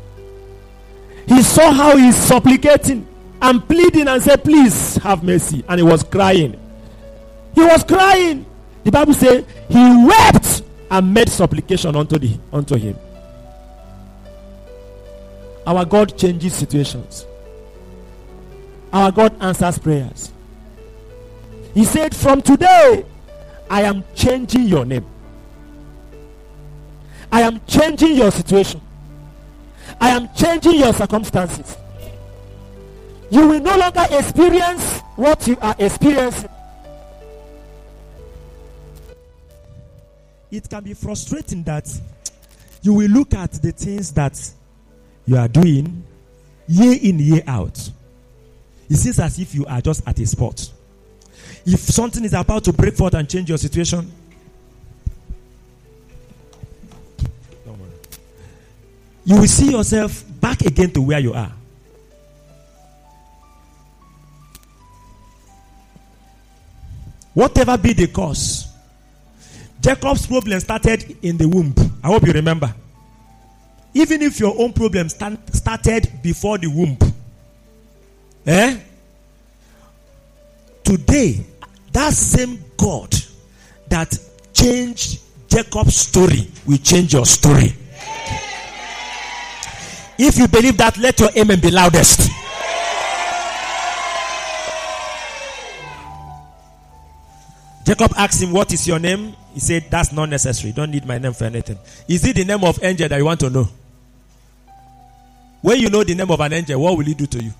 He saw how he's supplicating and pleading and said, Please have mercy. And he was crying. He was crying. The Bible says he wept and made supplication unto, the, unto him. Our God changes situations. Our God answers prayers. He said, From today, I am changing your name. I am changing your situation. I am changing your circumstances. You will no longer experience what you are experiencing. It can be frustrating that you will look at the things that you are doing year in, year out. It seems as if you are just at a spot if something is about to break forth and change your situation, you will see yourself back again to where you are. Whatever be the cause, Jacob's problem started in the womb. I hope you remember. Even if your own problem started before the womb, eh? Today, that same God that changed Jacob's story will change your story. If you believe that, let your amen be loudest. Jacob asked him, What is your name? He said, That's not necessary. Don't need my name for anything. Is it the name of angel that you want to know? When you know the name of an angel, what will he do to you?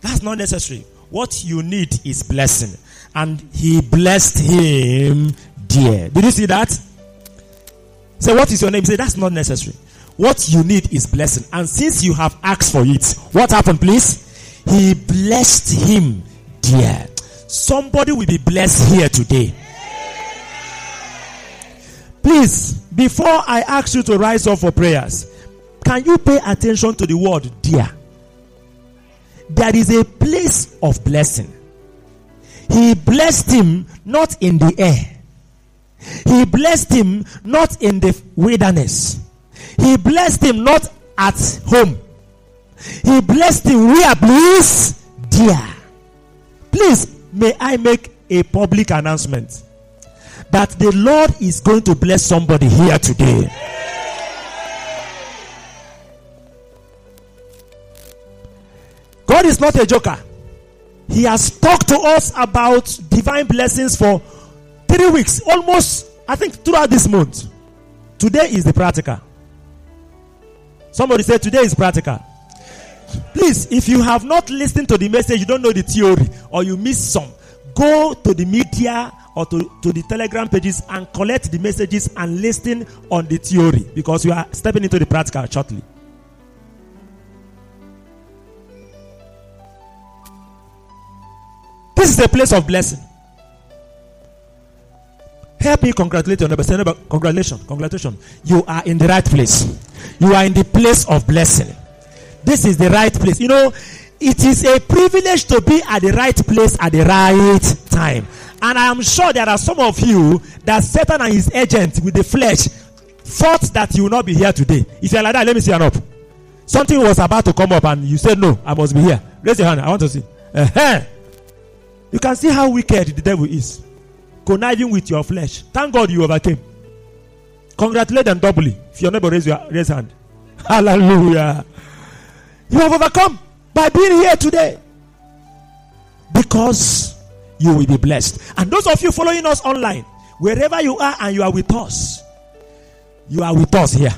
That's not necessary. What you need is blessing. And he blessed him dear. Did you see that? Say, what is your name? Say, that's not necessary. What you need is blessing. And since you have asked for it, what happened, please? He blessed him dear. Somebody will be blessed here today. Please, before I ask you to rise up for prayers, can you pay attention to the word dear? There is a place of blessing. He blessed him not in the air. He blessed him not in the wilderness. He blessed him not at home. He blessed him where, please? Dear. Please, may I make a public announcement that the Lord is going to bless somebody here today. God is not a joker. He has talked to us about divine blessings for three weeks, almost, I think, throughout this month. Today is the practical. Somebody said today is practical. Please, if you have not listened to the message, you don't know the theory, or you miss some, go to the media or to, to the telegram pages and collect the messages and listen on the theory because you are stepping into the practical shortly. This is a place of blessing. Help me congratulate your neighbor. Say, neighbor, congratulations, congratulations. You are in the right place. You are in the place of blessing. This is the right place. You know, it is a privilege to be at the right place at the right time. And I am sure there are some of you that Satan and his agent with the flesh thought that you will not be here today. If you're like that, let me see your up. Something was about to come up and you said, No, I must be here. Raise your hand. I want to see. Uh-huh. You can see how wicked the devil is. Conniving with your flesh. Thank God you overcame. Congratulate them doubly. If your neighbor raise your raise hand. Hallelujah. You have overcome by being here today. Because you will be blessed. And those of you following us online, wherever you are and you are with us, you are with us here.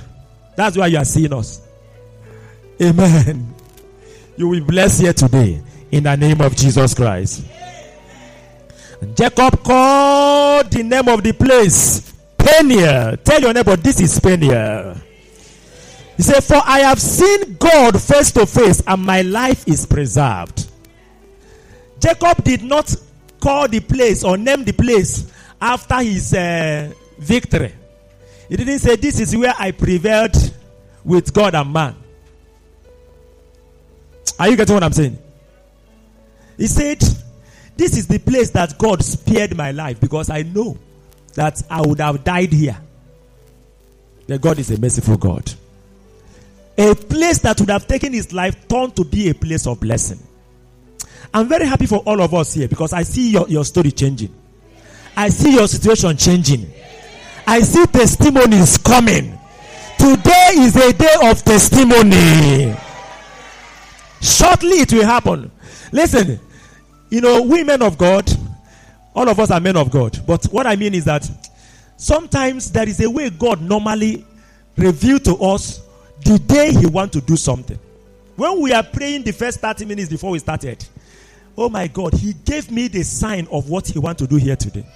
That's why you are seeing us. Amen. You will be blessed here today in the name of Jesus Christ. Jacob called the name of the place Peniel. Tell your neighbor, this is Peniel. He said, For I have seen God face to face, and my life is preserved. Jacob did not call the place or name the place after his uh, victory. He didn't say, This is where I prevailed with God and man. Are you getting what I'm saying? He said, This is the place that God spared my life because I know that I would have died here. That God is a merciful God. A place that would have taken his life turned to be a place of blessing. I'm very happy for all of us here because I see your, your story changing. I see your situation changing. I see testimonies coming. Today is a day of testimony. Shortly it will happen. Listen, you know, we men of God, all of us are men of God. But what I mean is that sometimes there is a way God normally reveal to us the day He want to do something. When we are praying the first 30 minutes before we started, oh my God, He gave me the sign of what He want to do here today.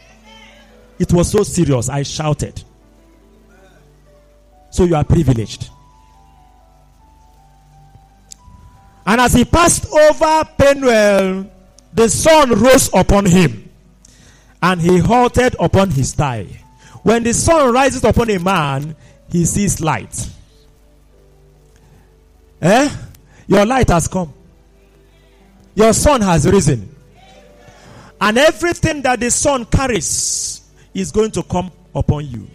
It was so serious. I shouted. So you are privileged. And as he passed over Penuel, the sun rose upon him, and he halted upon his thigh. When the sun rises upon a man, he sees light. Eh? Your light has come. Your sun has risen. And everything that the sun carries is going to come upon you.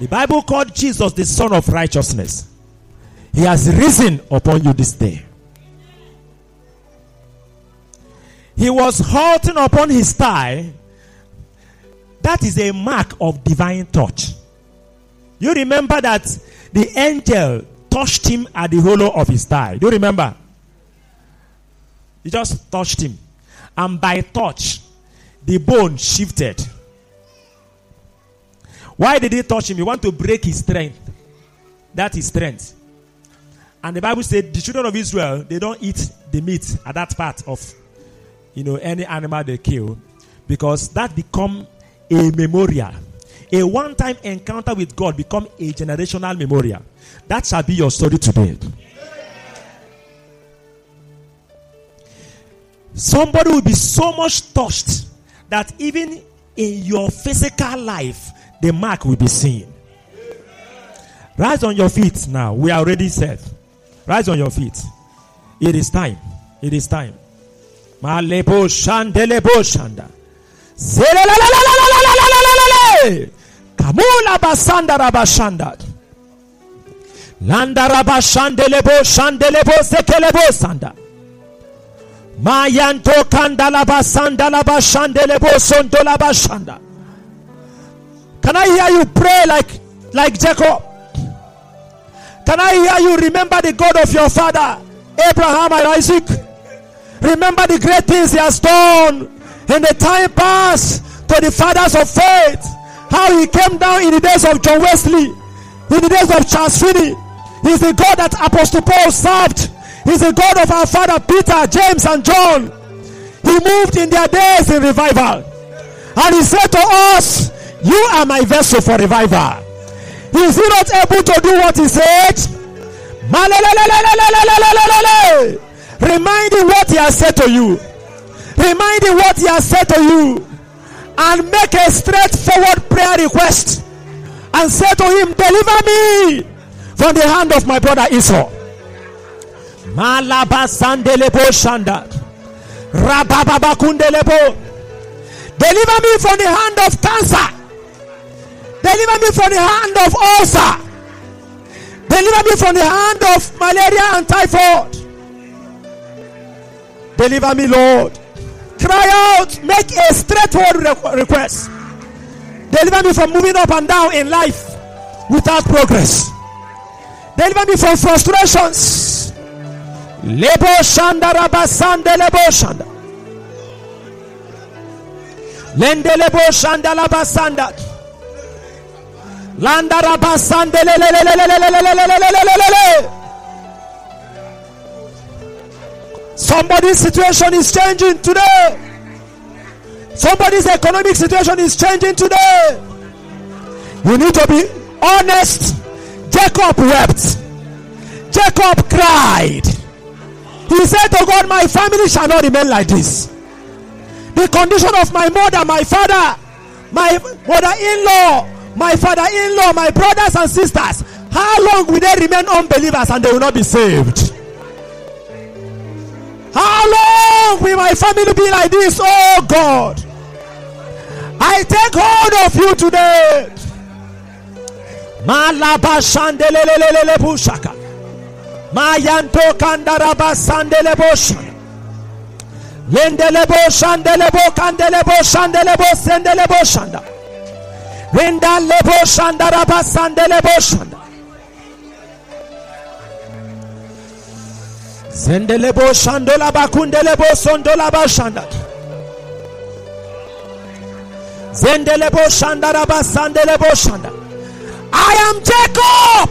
The Bible called Jesus the Sun of Righteousness. He has risen upon you this day. He was halting upon his thigh. That is a mark of divine touch. You remember that the angel touched him at the hollow of his thigh. Do you remember? He just touched him. And by touch, the bone shifted. Why did he touch him? He want to break his strength. That is strength. And the Bible said the children of Israel, they don't eat the meat at that part of you know any animal they kill because that become a memorial. A one-time encounter with God become a generational memorial. That shall be your story today. Somebody will be so much touched that even in your physical life, the mark will be seen. Rise on your feet now. We are already set. Rise on your feet. It is time. It is time. Malebo shandelebo shanda. Kamula basanda rabashanda. Landa rabashandelebo shandelebo sekelebo sanda. Mayanto kandala basanda labashandelebo sondola bashanda. Can I hear you pray like like Jacob? Can I hear you remember the God of your father, Abraham and Isaac? Remember the great things he has done in the time past to the fathers of faith. How he came down in the days of John Wesley, in the days of Charles Finney. He's the God that Apostle Paul served. He's the God of our father Peter, James, and John. He moved in their days in revival. And he said to us, You are my vessel for revival. Is he not able to do what he said? Reminding what he has said to you. Remind him what he has said to you. And make a straightforward prayer request. And say to him, Deliver me from the hand of my brother Esau. Malabasandelebo Shanda. Rabababakundelebo. Deliver me from the hand of cancer. Deliver me from the hand of ulcer. Deliver me from the hand of malaria and typhoid. Deliver me, Lord. Cry out. Make a straightforward request. Deliver me from moving up and down in life without progress. Deliver me from frustrations. Lebo shanda rabasande lebo shanda. Lende lebo shanda labasanda. Landa rabasande le Somebody's situation is changing today. Somebody's economic situation is changing today. You need to be honest. Jacob wept. Jacob cried. He said to God, My family shall not remain like this. The condition of my mother, my father, my mother in law, my father in law, my brothers and sisters, how long will they remain unbelievers and they will not be saved? How long will my family be like this? Oh God. I take hold of you today. Malaba shandelelelele bushaka. Mayanto kandaraba sandelebo shana. Lendelebo shandelebo kandelebo shandelebo sendelebo shanda. Rendalebo shandaraba sandelebo shanda. Zendelebo shandola bakundelebo sondola bashanda. Zendelebo shandaraba sandelebo shanda. I am Jacob.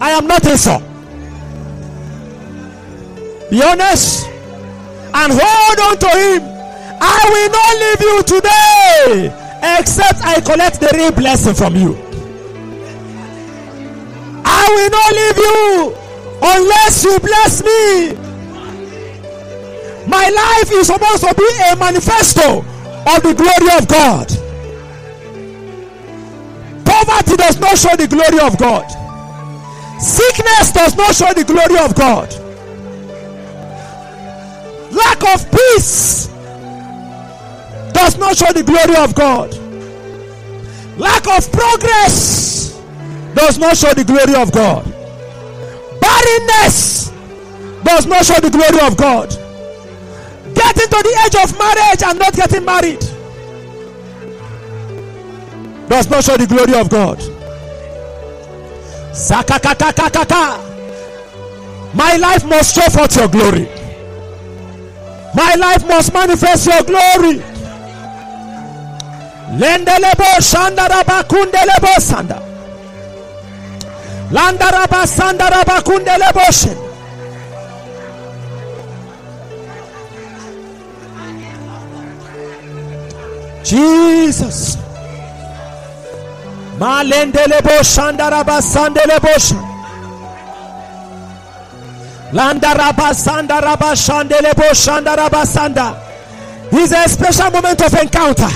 I am not Esau. Be honest and hold on to him. I will not leave you today except I collect the real blessing from you. I will not leave you unless you bless me. My life is supposed to be a manifesto of the glory of God. Poverty does not show the glory of God. Sickness does not show the glory of God. Lack of peace does not show the glory of God. Lack of progress does not show the glory of God. Barrenness does not show the glory of God. Getting to the age of marriage and not getting married does not show the glory of God. My life must show forth your glory. My life must manifest your glory. Lendelebo shandaraba kundelebo sanda. Landaraba sandaraba kundelebo shen. Jesus. Malendelebo shandaraba sandelebo shan. Landaraba sandaraba shandelebo shandaraba sanda. It's a special moment of encounter.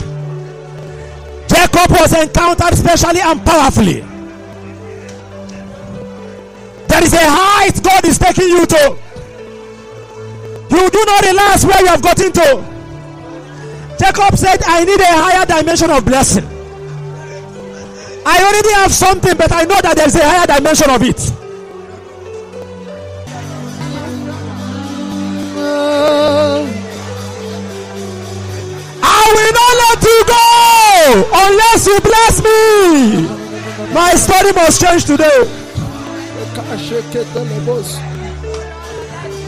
Jacob was encountered specially and powerfully. There is a height God is taking you to. You do not realize where you have gotten to. Jacob said, I need a higher dimension of blessing. I already have something, but I know that there's a higher dimension of it. I will not let you go unless you bless me. My story must change today.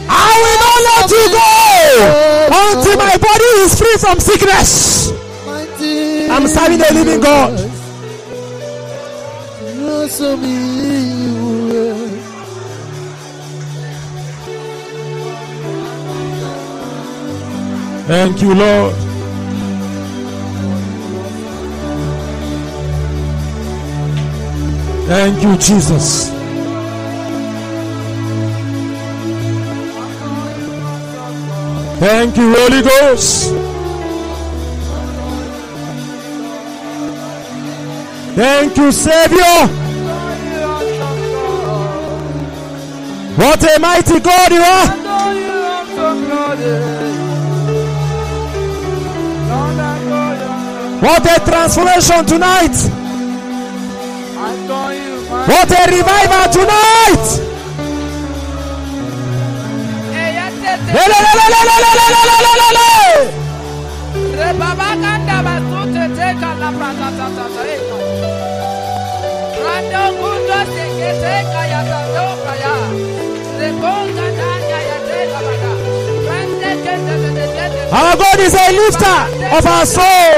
I will not let you go until my body is free from sickness. I'm serving the living God. Thank you, Lord. Thank you, Jesus. Thank you, Holy Ghost. Thank you, Savior. What a mighty God you are. What a transformation tonight. What a revival tonight. Our God is a lifter of our soul.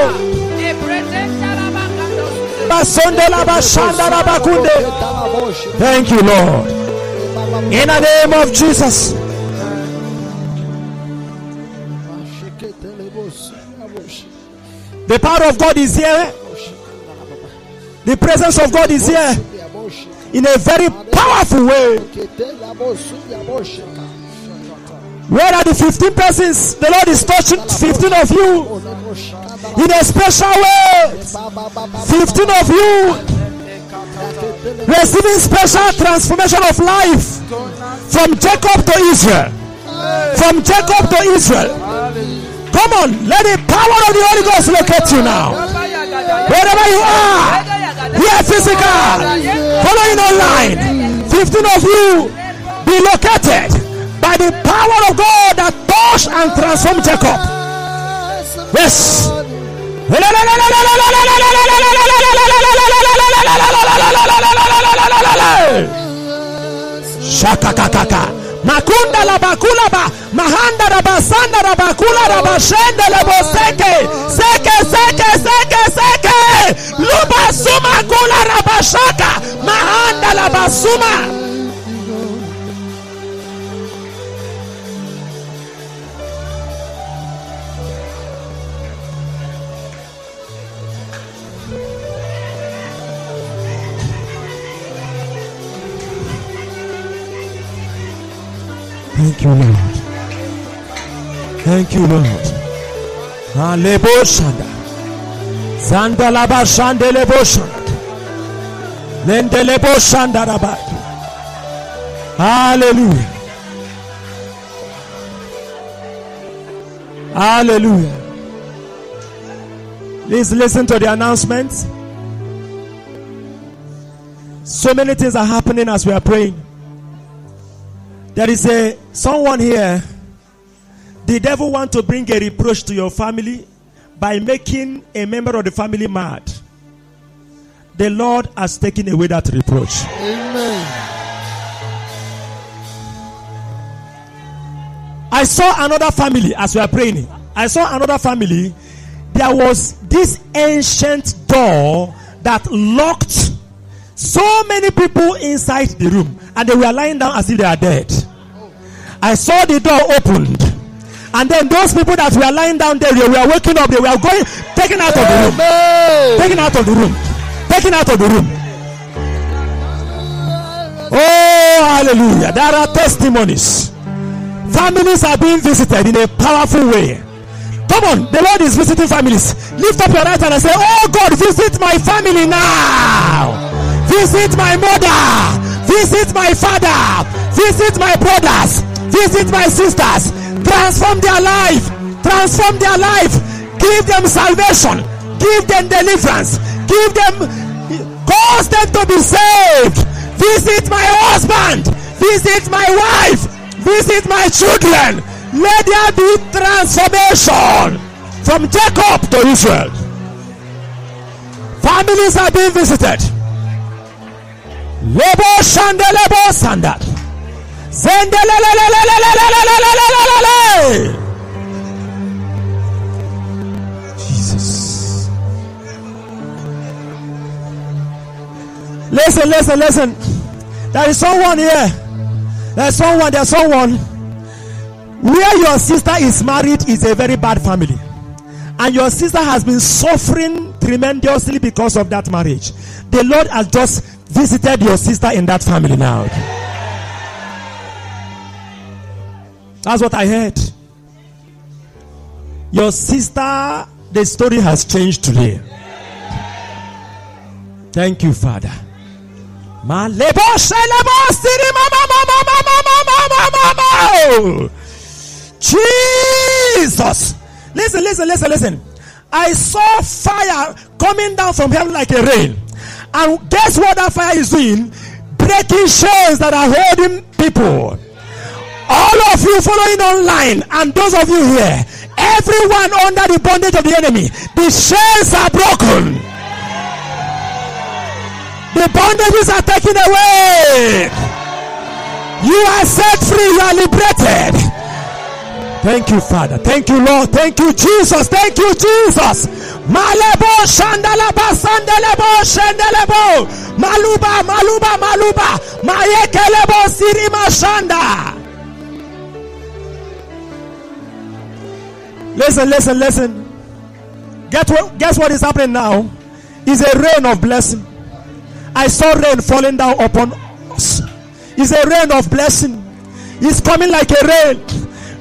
Thank you, Lord. In the name of Jesus. The power of God is here. The presence of God is here in a very powerful way. Where are the 15 persons? The Lord is touching 15 of you in a special way. 15 of you receiving special transformation of life from Jacob to Israel. From Jacob to Israel. Come on, let the power of the Holy Ghost locate you now. Wherever you are, here physical, following online, 15 of you be located by the power of God that touched and transformed Jacob. Yes. Shakakakaka. Makunda la bakula ba mahanda la basanda la bakula la bashende la boseke. Seke seke seke seke. Luba suma kula la bashaka mahanda la basuma Thank you, Lord. Thank you, Lord. Alebo shanda. Zanda laba shande lebo shanda. Lende lebo shanda laba. Hallelujah. Hallelujah. Please listen to the announcement. So many things are happening as we are praying. There is a someone here. The devil want to bring a reproach to your family by making a member of the family mad. The Lord has taken away that reproach. Amen. I saw another family as we are praying. I saw another family. There was this ancient door that locked so many people inside the room and they were lying down as if they are dead. I saw the door opened. And then those people that were lying down there, they were waking up, they were going, taken out of the room. Taken out of the room. Taken out of the room. Oh, hallelujah. There are testimonies. Families are being visited in a powerful way. Come on, the Lord is visiting families. Lift up your right hand and say, Oh God, visit my family now. Visit my mother. Visit my father. Visit my brothers. Visit my sisters. Transform their life. Transform their life. Give them salvation. Give them deliverance. Give them, cause them to be saved. Visit my husband. Visit my wife. Visit my children. Let there be transformation from Jacob to Israel. Families are being visited. Lebo Shandelebo Sanda. Jesus. Listen, listen, listen. There is someone here. There's someone, there's someone. Where your sister is married is a very bad family. And your sister has been suffering tremendously because of that marriage. The Lord has just visited your sister in that family now. That's what I heard. Your sister, the story has changed today. Thank you, Father. Jesus. Listen, listen, listen, listen. I saw fire coming down from heaven like a rain. And guess what that fire is doing? Breaking chains that are holding people. All of you following online and those of you here, everyone under the bondage of the enemy, the chains are broken. The bondages are taken away. You are set free, you are liberated. Thank you, Father. Thank you, Lord. Thank you, Jesus. Thank you, Jesus. Malebo shandalaba sandalebo shandalebo maluba maluba maluba mayekelebo sirima shanda. Listen, listen, listen. Get what, guess what is happening now? Is a rain of blessing. I saw rain falling down upon us. It's a rain of blessing. It's coming like a rain.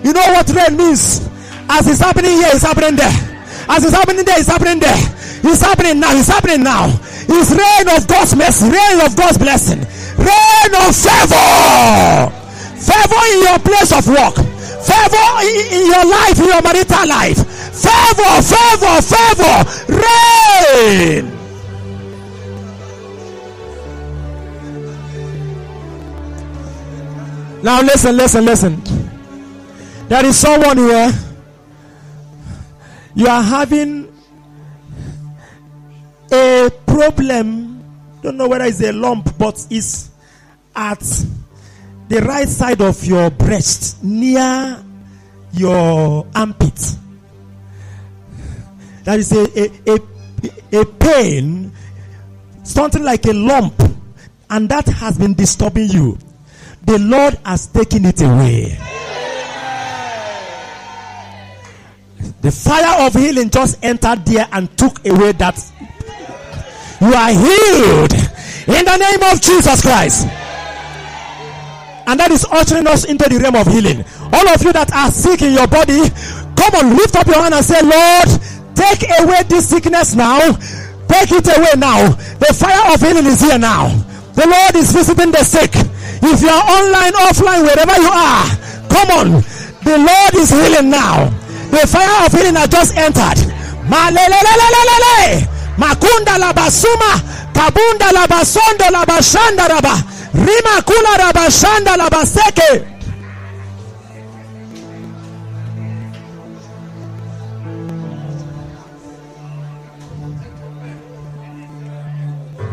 You know what rain means? As it's happening here, it's happening there. As it's happening there, it's happening there. It's happening now. It's happening now. It's rain of God's mercy, rain of God's blessing, rain of favor, favor in your place of work, favor in, your life, in your marital life, favor, favor, favor, rain. Now listen, listen, listen. There is someone here. You are having a problem. Don't know whether it's a lump, but it's at the right side of your breast, near your armpit. That is a, a, a, a pain, something like a lump, and that has been disturbing you. The Lord has taken it away. The fire of healing just entered there and took away that. You are healed in the name of Jesus Christ. And that is ushering us into the realm of healing. All of you that are sick in your body, come on, lift up your hand and say, Lord, take away this sickness now. Take it away now. The fire of healing is here now. The Lord is visiting the sick. If you are online, offline, wherever you are, come on. The Lord is healing now. The fire of healing has just entered. malelelelelele makunda la basuma kabunda la basondo la bashanda raba rima kula la bashanda la baseke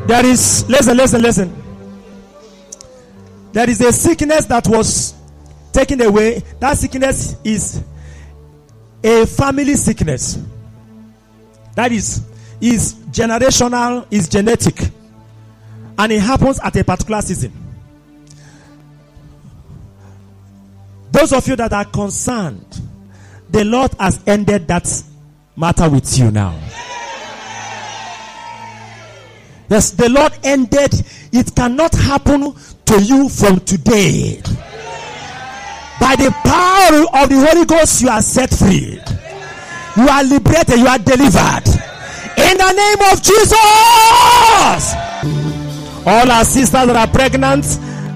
There is, listen, listen, listen. There is a sickness that was taken away. That sickness is a family sickness. That is, is generational, is genetic. And it happens at a particular season. Those of you that are concerned, the Lord has ended that matter with you now. Yes, the Lord ended. It cannot happen to you from today. By the power of the Holy Ghost, you are set free. You are liberated. You are delivered. In the name of Jesus. All our sisters that are pregnant,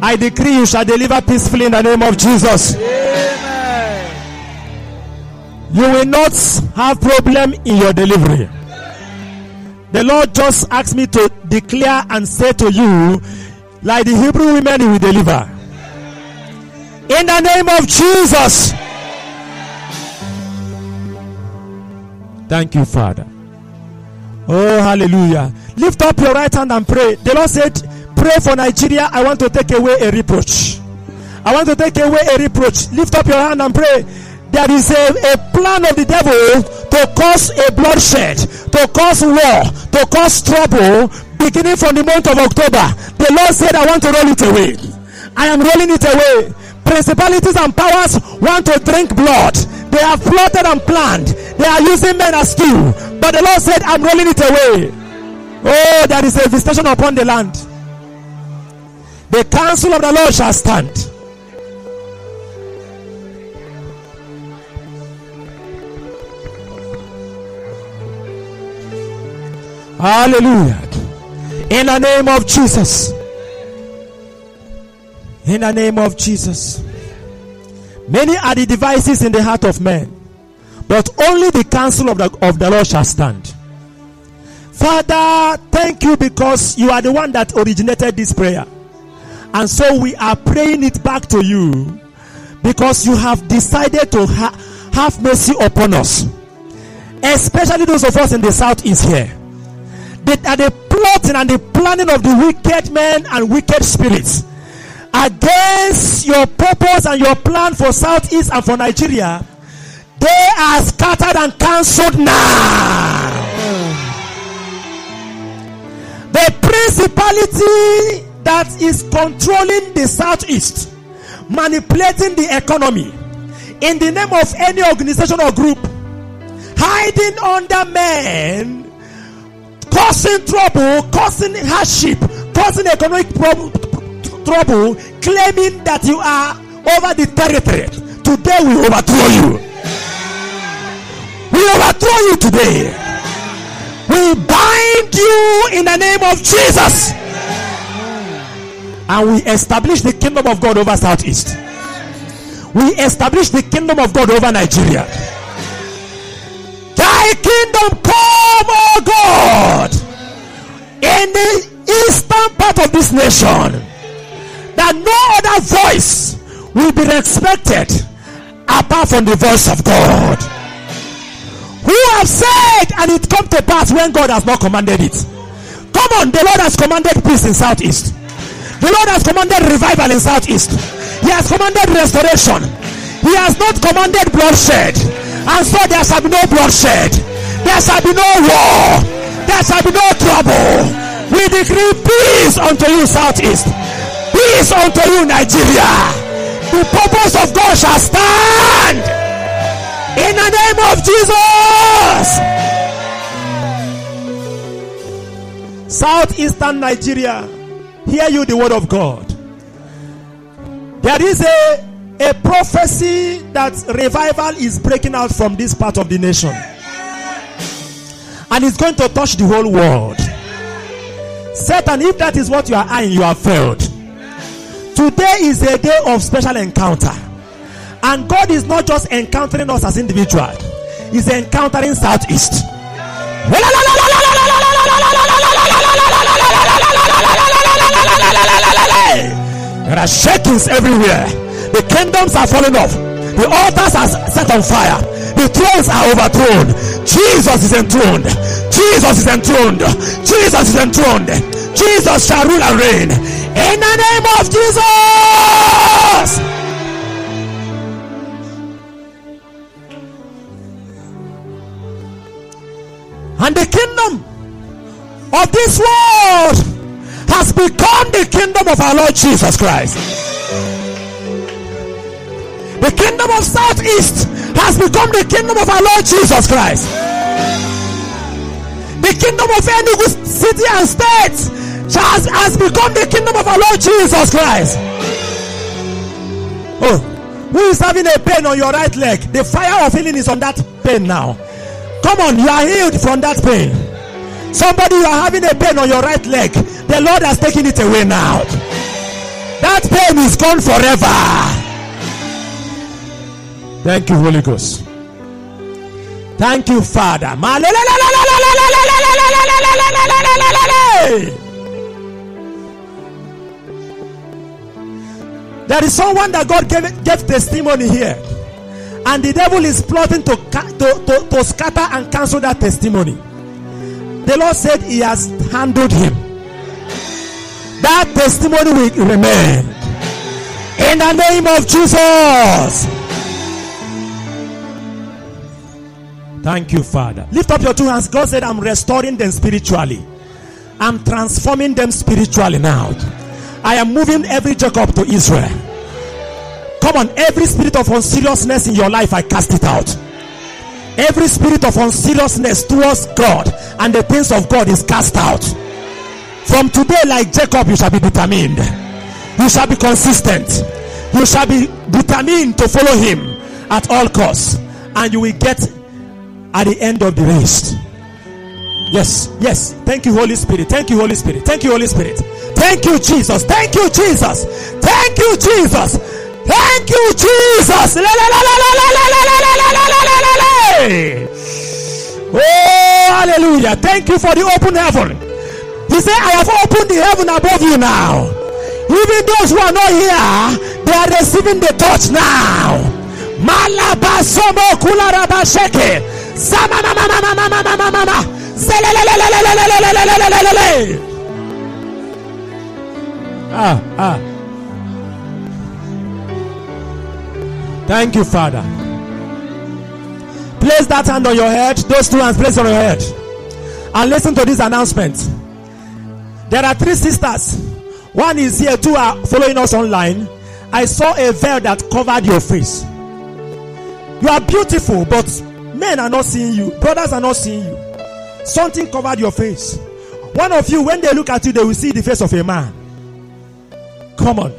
I decree you shall deliver peacefully in the name of Jesus. Amen. You will not have problem in your delivery. The Lord just asked me to declare and say to you, like the Hebrew women, He will deliver. In the name of Jesus. Thank you, Father. Oh, hallelujah. Lift up your right hand and pray. The Lord said, Pray for Nigeria. I want to take away a reproach. I want to take away a reproach. Lift up your hand and pray there is a, a plan of the devil to cause a bloodshed, to cause war, to cause trouble beginning from the month of October. The Lord said, I want to roll it away. I am rolling it away. Principalities and powers want to drink blood. They have plotted and planned. They are using men as tool. But the Lord said, I'm rolling it away. Oh, there is a visitation upon the land. The counsel of the Lord shall stand. Hallelujah. In the name of Jesus. In the name of Jesus. Many are the devices in the heart of man, but only the counsel of the, of the Lord shall stand. Father, thank you because you are the one that originated this prayer. And so we are praying it back to you because you have decided to ha- have mercy upon us, especially those of us in the South southeast here the, are the plotting and the planning of the wicked men and wicked spirits against your purpose and your plan for Southeast and for Nigeria, they are scattered and cancelled now. The principality that is controlling the Southeast, manipulating the economy in the name of any organization or group, hiding under men causing trouble, causing hardship, causing economic problem, trouble, claiming that you are over the territory. Today we overthrow you. We overthrow you today. We bind you in the name of Jesus. And we establish the kingdom of God over Southeast. We establish the kingdom of God over Nigeria. Thy kingdom come, oh God, in the eastern part of this nation, that no other voice will be respected apart from the voice of God. Who have said, and it come to pass when God has not commanded it. Come on, the Lord has commanded peace in Southeast. The Lord has commanded revival in Southeast. He has commanded restoration. He has not commanded bloodshed. And so there shall be no bloodshed. There shall be no war. There shall be no trouble. We decree peace unto you, Southeast. Peace unto you, Nigeria. The purpose of God shall stand. In the name of Jesus. Southeastern Nigeria, hear you the word of God. There is a a prophecy that revival is breaking out from this part of the nation. And it's going to touch the whole world. Satan, if that is what you are eyeing, you have failed. Today is a day of special encounter. And God is not just encountering us as individuals, He's encountering Southeast. There are shakings everywhere. The kingdoms are falling off. The altars are set on fire. The thrones are overthrown. Jesus is enthroned. Jesus is enthroned. Jesus is enthroned. Jesus shall rule and reign. In the name of Jesus. And the kingdom of this world has become the kingdom of our Lord Jesus Christ. The kingdom of Southeast has become the kingdom of our Lord Jesus Christ. The kingdom of Enugu city and state has, has become the kingdom of our Lord Jesus Christ. Oh, who is having a pain on your right leg? The fire of healing is on that pain now. Come on, you are healed from that pain. Somebody, you are having a pain on your right leg. The Lord has taken it away now. That pain is gone forever. Thank you, Holy Ghost. Thank you, Father. There is someone that God gave, gave testimony here, and the devil is plotting to, to, to, to scatter and cancel that testimony. The Lord said He has handled him. That testimony will remain in the name of Jesus. Thank you, Father. Lift up your two hands. God said, I'm restoring them spiritually. I'm transforming them spiritually now. I am moving every Jacob to Israel. Come on, every spirit of unseriousness in your life, I cast it out. Every spirit of unseriousness towards God and the things of God is cast out. From today, like Jacob, you shall be determined. You shall be consistent. You shall be determined to follow him at all costs. And you will get at the end of the race. Yes, yes. Thank you, Holy Spirit. Thank you, Holy Spirit. Thank you, Holy Spirit. Thank you, Jesus. Thank you, Jesus. Thank you, Jesus. Thank you, Jesus. Oh, hallelujah. Thank you for the open heaven. He said, I have opened the heaven above you now. Even those who are not here, they are receiving the touch now. Malabasomo kularabasheke. Ah, ah. Thank you, Father. Place that hand on your head. Those two hands, place on your head. And listen to this announcement. There are three sisters. One is here, two are following us online. I saw a veil that covered your face. You are beautiful, but men are not seeing you, brothers are not seeing you. Something covered your face. One of you, when they look at you, they will see the face of a man. Come on.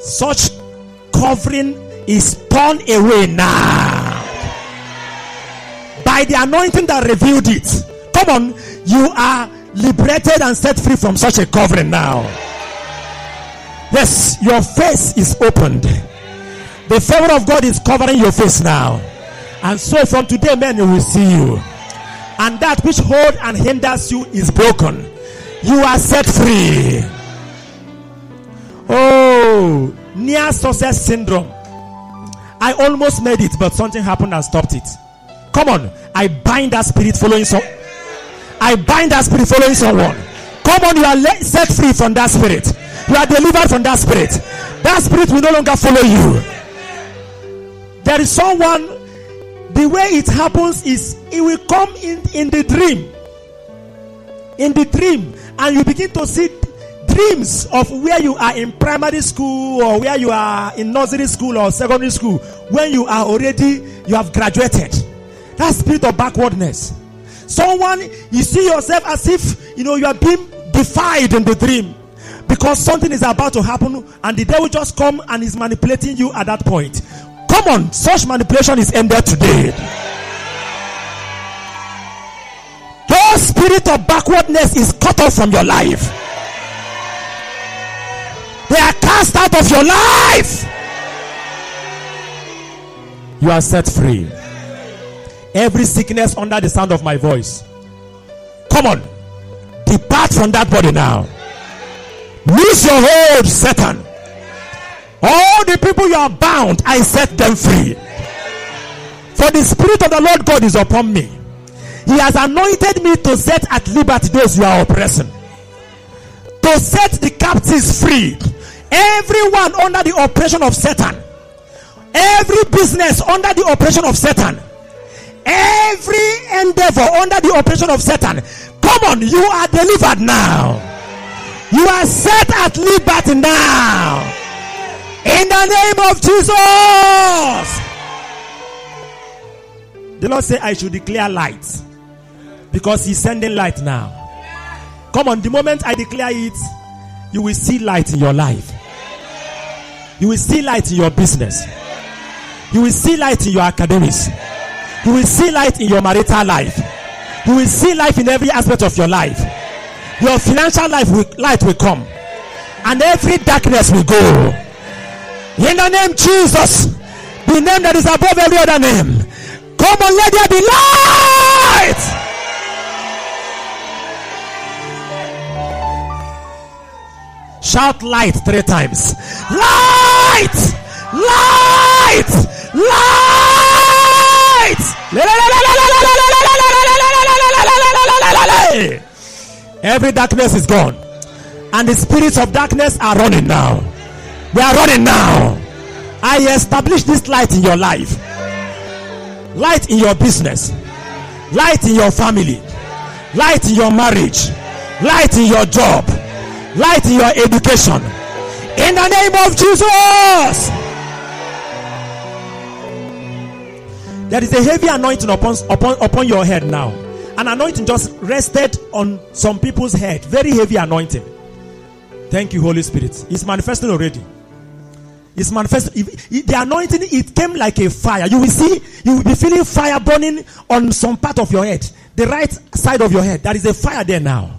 Such covering is torn away now. By the anointing that revealed it. Come on. You are liberated and set free from such a covering now. Yes, your face is opened. The favor of God is covering your face now. And so from today, men will see you. And that which hold and hinders you is broken. You are set free. Oh, near success syndrome. I almost made it, but something happened and stopped it. Come on, I bind that spirit following some. I bind that spirit following someone. Come on, you are set free from that spirit. You are delivered from that spirit. That spirit will no longer follow you. There is someone. The way it happens is it will come in in the dream. In the dream, and you begin to see dreams of where you are in primary school or where you are in nursery school or secondary school. When you are already you have graduated. That spirit of backwardness. Someone you see yourself as if you know you are being defied in the dream. Because something is about to happen and the devil just come and is manipulating you at that point come on such manipulation is ended today your spirit of backwardness is cut off from your life they are cast out of your life. You are set free. Every sickness under the sound of my voice. Come on. Depart from that body now. Lose your hold, Satan. All the people you are bound, I set them free. For the Spirit of the Lord God is upon me. He has anointed me to set at liberty those you are oppressing, to set the captives free. Everyone under the oppression of Satan, every business under the oppression of Satan, every endeavor under the oppression of Satan. Come on, you are delivered now. You are set at liberty now. In the name of Jesus. The Lord said, I should declare light because He's sending light now. Come on, the moment I declare it, you will see light in your life. You will see light in your business. You will see light in your academics. You will see light in your marital life. You will see life in every aspect of your life. Your financial life will, light will come, and every darkness will go. In the name Jesus, the name that is above every other name. Come on, let there be light. Shout light three times. Light! Light! Light! Every darkness is gone. And the spirits of darkness are running now. They are running now. I establish this light in your life. Light in your business. Light in your family. Light in your marriage. Light in your job. Light in your education. In the name of Jesus. There is a heavy anointing upon, upon, upon your head now. An anointing just rested on some people's head. Very heavy anointing. Thank you, Holy Spirit. It's manifesting already. It's manifesting. The anointing, it came like a fire. You will see, you will be feeling fire burning on some part of your head. The right side of your head. There is a fire there now.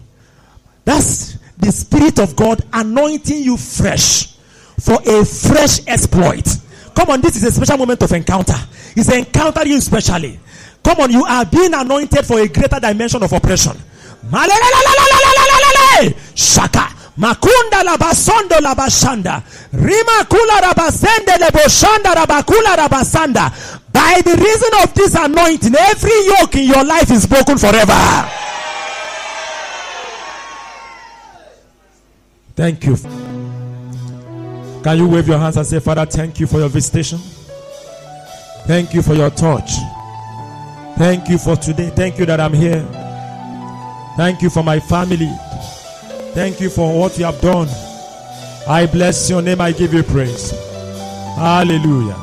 That's the Spirit of God anointing you fresh for a fresh exploit. Come on, this is a special moment of encounter. It's encountering you specially. Come on, you are being anointed for a greater dimension of oppression. Shaka. Makunda labasondo labashanda. Rima kula rabasende leboshanda rabakula rabasanda. By the reason of this anointing, every yoke in your life is broken forever. Thank you. Can you wave your hands and say, Father, thank you for your visitation? Thank you for your touch. Thank you for today. Thank you that I'm here. Thank you for my family. Thank you for what you have done. I bless your name. I give you praise. Hallelujah.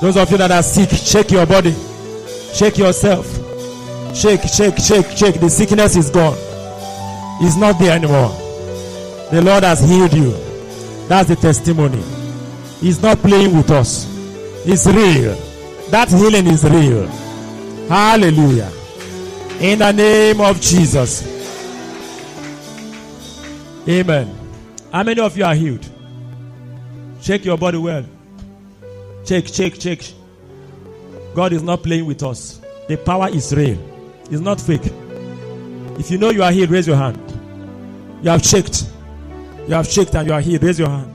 Those of you that are sick, shake your body. Shake yourself. Shake, shake, shake, shake. The sickness is gone. It's not there anymore. The Lord has healed you. That's the testimony. He's not playing with us. It's real. That healing is real. Hallelujah. In the name of Jesus. Amen. How many of you are healed? Shake your body well. Shake, shake, shake. God is not playing with us. The power is real. It's not fake. If you know you are healed, raise your hand. You have shaked. You have shaked and you are healed. Raise your hand.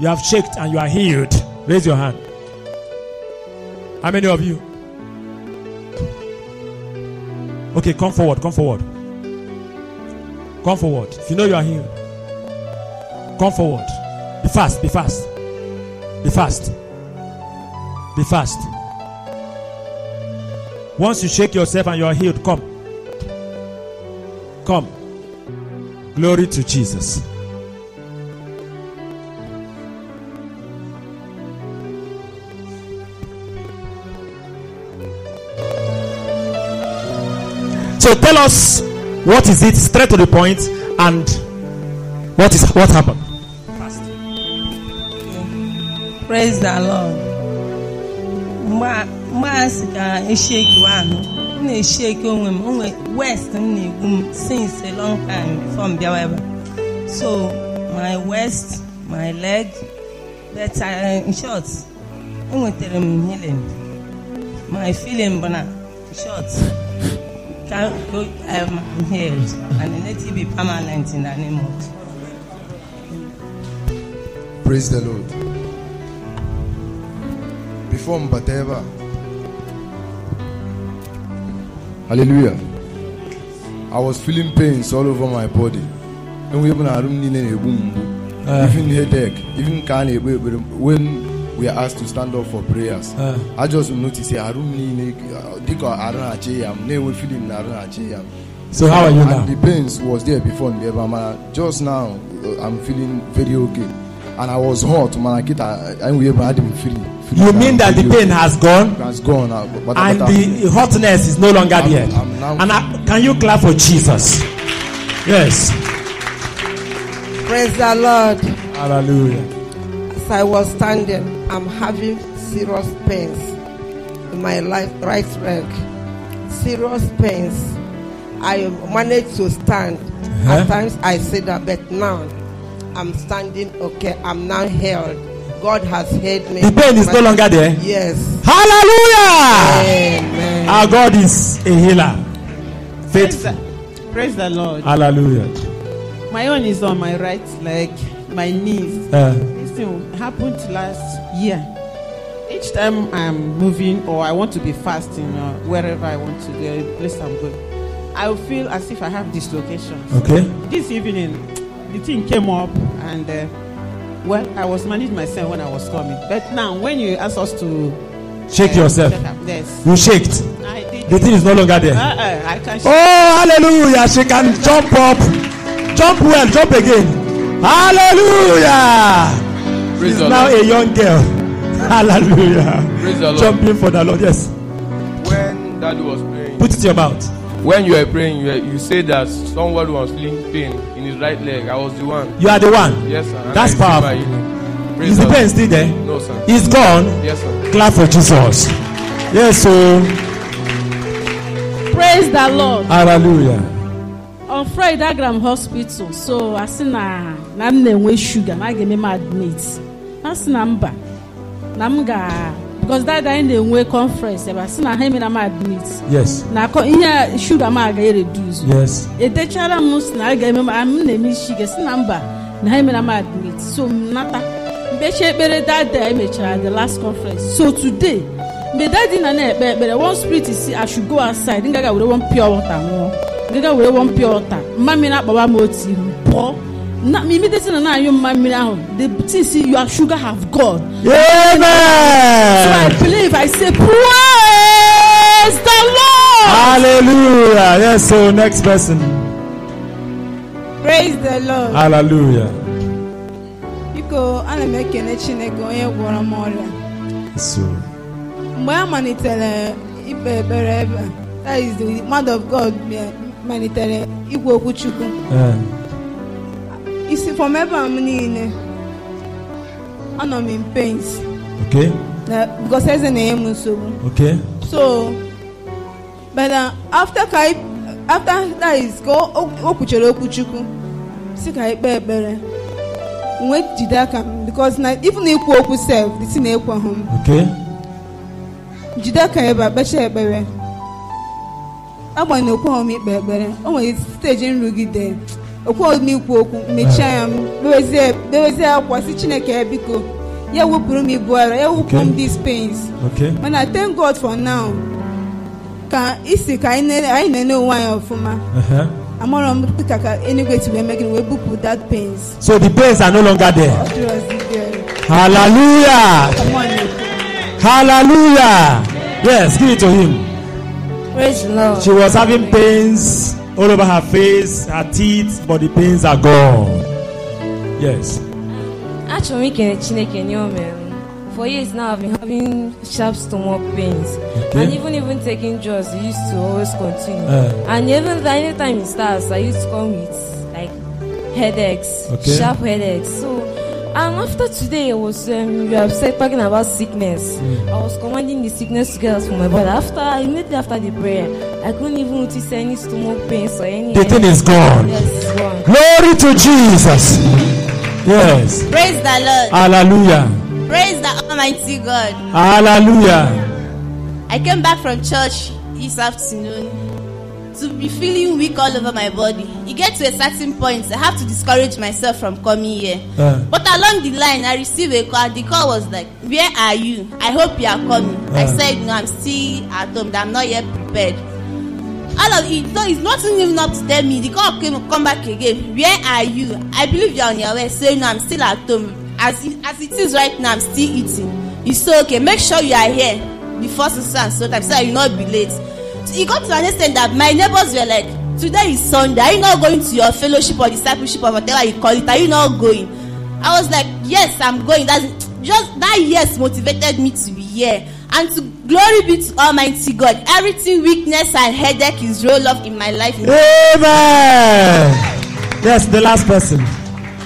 You have shaked and you are healed. Raise your hand. How many of you? Okay, come forward. Come forward. Come forward. If you know you are healed, come forward. Be fast. Be fast. Be fast. Be fast. Once you shake yourself and you are healed, come. Come. Glory to Jesus. So tell us what is it? Straight to the point. And what is what happened? Praise the Lord. mgbe a sị ka esheki ahụ m na-esheki onwe m. Onwe west m na-egbu m since a long time before m bịawa ebe so my west my leg uh, in short enwetara m healing. My feeling bụ na short go um, healed and let it be permanent in the name of. Praise the Lord. Before Mbateva. Hallelujah. I was feeling pains all over my body. And we even headache, even when we are asked to stand up for prayers. Uh. I just notice ya arụ m niile uh, dịka arụ na-achị ya m na-enwe feeling na arụ na-achị ya m. So how are you And now? the pains was there before Ndeba, man. Just now, uh, I'm feeling very okay. And I was hot, man. Kita, and we had him free. You mean that the pain has gone has gone? Uh, but, but, and but the hotness is no longer I'm- there? I'm now- And I, can you clap for Jesus? Yes. Praise the Lord. Hallelujah. As I was standing, I'm having serious pains in my life, right leg. Serious pains. I managed to stand. Uh-huh. At times I sit down, but now I'm standing okay. I'm now healed. God has healed me. The pain is no longer there. Yes. Hallelujah. Amen. Our God is a healer. Praise the, praise the Lord. Hallelujah. My own is on my right leg, my knees. Uh, This thing happened last year. Each time I'm moving or I want to be fasting or wherever I want to go, place I'm going, I will feel as if I have dislocations. okay. This evening, the thing came up and uh, well, I was managing myself when I was coming. But now, when you ask us to Shake uh, yourself. yes, You shaked. I did. The thing is no longer there. I can. Oh, hallelujah. She can jump up. Jump well. Jump again. Hallelujah. Praise She's now Lord. a young girl. Hallelujah. Praise the Lord. Jumping for the Lord. Yes. When Daddy was praying, Put it in your mouth. when you were praying, you, were, you said that someone was feeling pain in his right leg. I was the one. You are the one. Yes, sir. And That's I powerful. my. Praise Is the the pain still there? No, sir. It's gone. Yes, sir. Clap for Jesus. Yes, so praise the lord hallelujah. on friday agara m hospital so asị na na m na-enwe shuga na a ga-eme m admit asị na mba na m ga because dada anyị na-enwe conference ebe asị na ha emere m admit Yes. na ihe a- shuga m reduce. Yes. edechara m si na a ga-eme m m na-eme isi ga si na mba na ha emere m admit so m nata. Mkpechi ekpere dada emechara the last conference. So today mgbe dadi na na-ekpe ekpere one spirit si I should go outside. Ngaga were one pure water ṅụọ ngaga were one pure water. Mma mmiri akpawa m otu ihu pụọ. Na immediately na na-anyụ mma mmiri the thing si your sugar have gone. So I believe I say praise the Lord. Hallelujah. Yes, so next person. praise the lord. Hallelujah. biko ana m ekene chineke onye gwọrọ m ọrịa So, mgbe a malitere ikpe ekpere ebe a, that is the word of god bịa- malitere igwe okwu chukwu isi from ebe a m niile anọ m in pains. Okay. na because eze na-enye m nsogbu Okay. so but uh, after ka after that is ka o kwuchere okwu chukwu si ka anyị kpee ekpere nwee jide aka m because na even ikwu okwu sef the thing na-ekweghị m Okay. jide aka ebe a kpechaa ekpere agbanyeghị okweghị m ikpe ekpere o nwere steji nrụgide okweghị m ikwu okwu mechie anya m kpewezie akwa si chineke ya biko ya wepụrụ m ibu ara ya wepụrụ m Okay. these pains mana thank god for now ka isi ka anyị na- anyị na-ene onwe anyị ọfụma Uh-huh. amarọ m dịka ka enigwe si wee mee gịnị wee bupụ that pains So the pains are no longer there. Hallelujah. Hallelujah. Yes, give it to him. Praise the Lord. She was having pains all over her face, her teeth, but the pains are gone. Yes. Achọrọ m ikele Chineke nye o mere m. For years now, I've been having sharp stomach pains. Okay. And even even taking drugs, it used to always continue. Uh. and even anytime it starts, I used to come with like headaches, Okay. sharp headaches. So, and after today, I was um, you have said talking about sickness. I was commanding the sickness to get out from my body. After immediately after the prayer, I couldn't even notice any stomach pains or any. The thing is gone. Yes, it's gone. Glory to Jesus. Yes. Praise the Lord. Hallelujah. Praise the Almighty God. Hallelujah. I I came back from church this afternoon to be feeling weak all over my body. You get to a certain point, I have to discourage myself from coming here. Uh. But along the line, I received a call. The call was like, Where are you? I hope you are coming. I Uh. said, No, I'm still at home, I'm not yet prepared. All of it, no, it's not even up to tell me. The call came come back again. Where are you? I believe you're on your way. Say, No, I'm still at home. As it, as it is right now, I'm still eating. It's so okay. Make sure you are here before so so and so time so that you not be late. So it got to an extent that my neighbors were like, Today is Sunday. Are you not going to your fellowship or discipleship or whatever you call it? Are you not going? I was like, Yes, I'm going. That's just that yes motivated me to be here. And to glory be to Almighty God. Everything weakness and headache is rolled off in my life. Amen. Yes, the last person.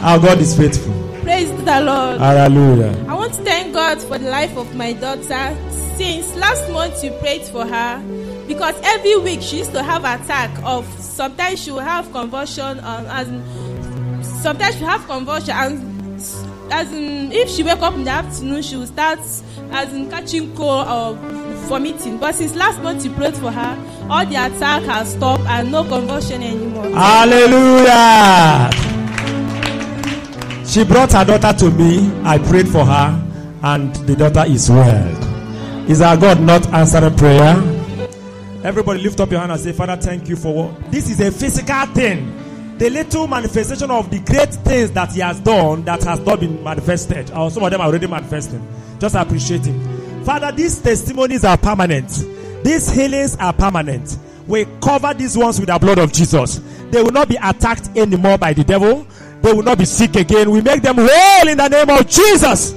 Our God is faithful. Praise the Lord. Hallelujah. I want to thank God for the life of my daughter. Since last month, you prayed for her because every week she used to have attack of sometimes she will have convulsion um, as sometimes she have convulsion and as in if she wake up in the afternoon she will start as in catching cold or vomiting but since last month you prayed for her all the attack has stopped and no convulsion anymore. Hallelujah. She brought her daughter to me. I prayed for her, and the daughter is well. Is our God not answering prayer? Everybody lift up your hand and say, Father, thank you for what this is a physical thing. The little manifestation of the great things that he has done that has not been manifested. Or some of them are already manifesting. Just appreciate him. Father, these testimonies are permanent. These healings are permanent. We cover these ones with the blood of Jesus. They will not be attacked anymore by the devil. They will not be sick again. We make them whole in the name of Jesus.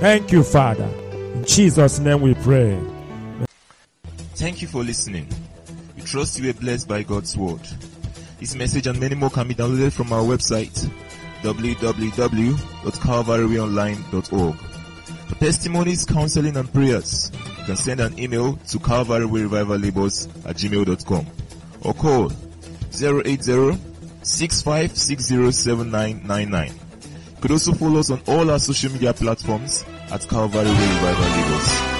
Thank you, Father. In Jesus' name we pray. Thank you for listening. We trust you were blessed by God's word. This message and many more can be downloaded from our website www.calvaryonline.org. For testimonies, counseling, and prayers, you can send an email to calvaryrevivallagos at gmail.com or call 080 65607999. You could also follow us on all our social media platforms at Calvary Revival Lagos.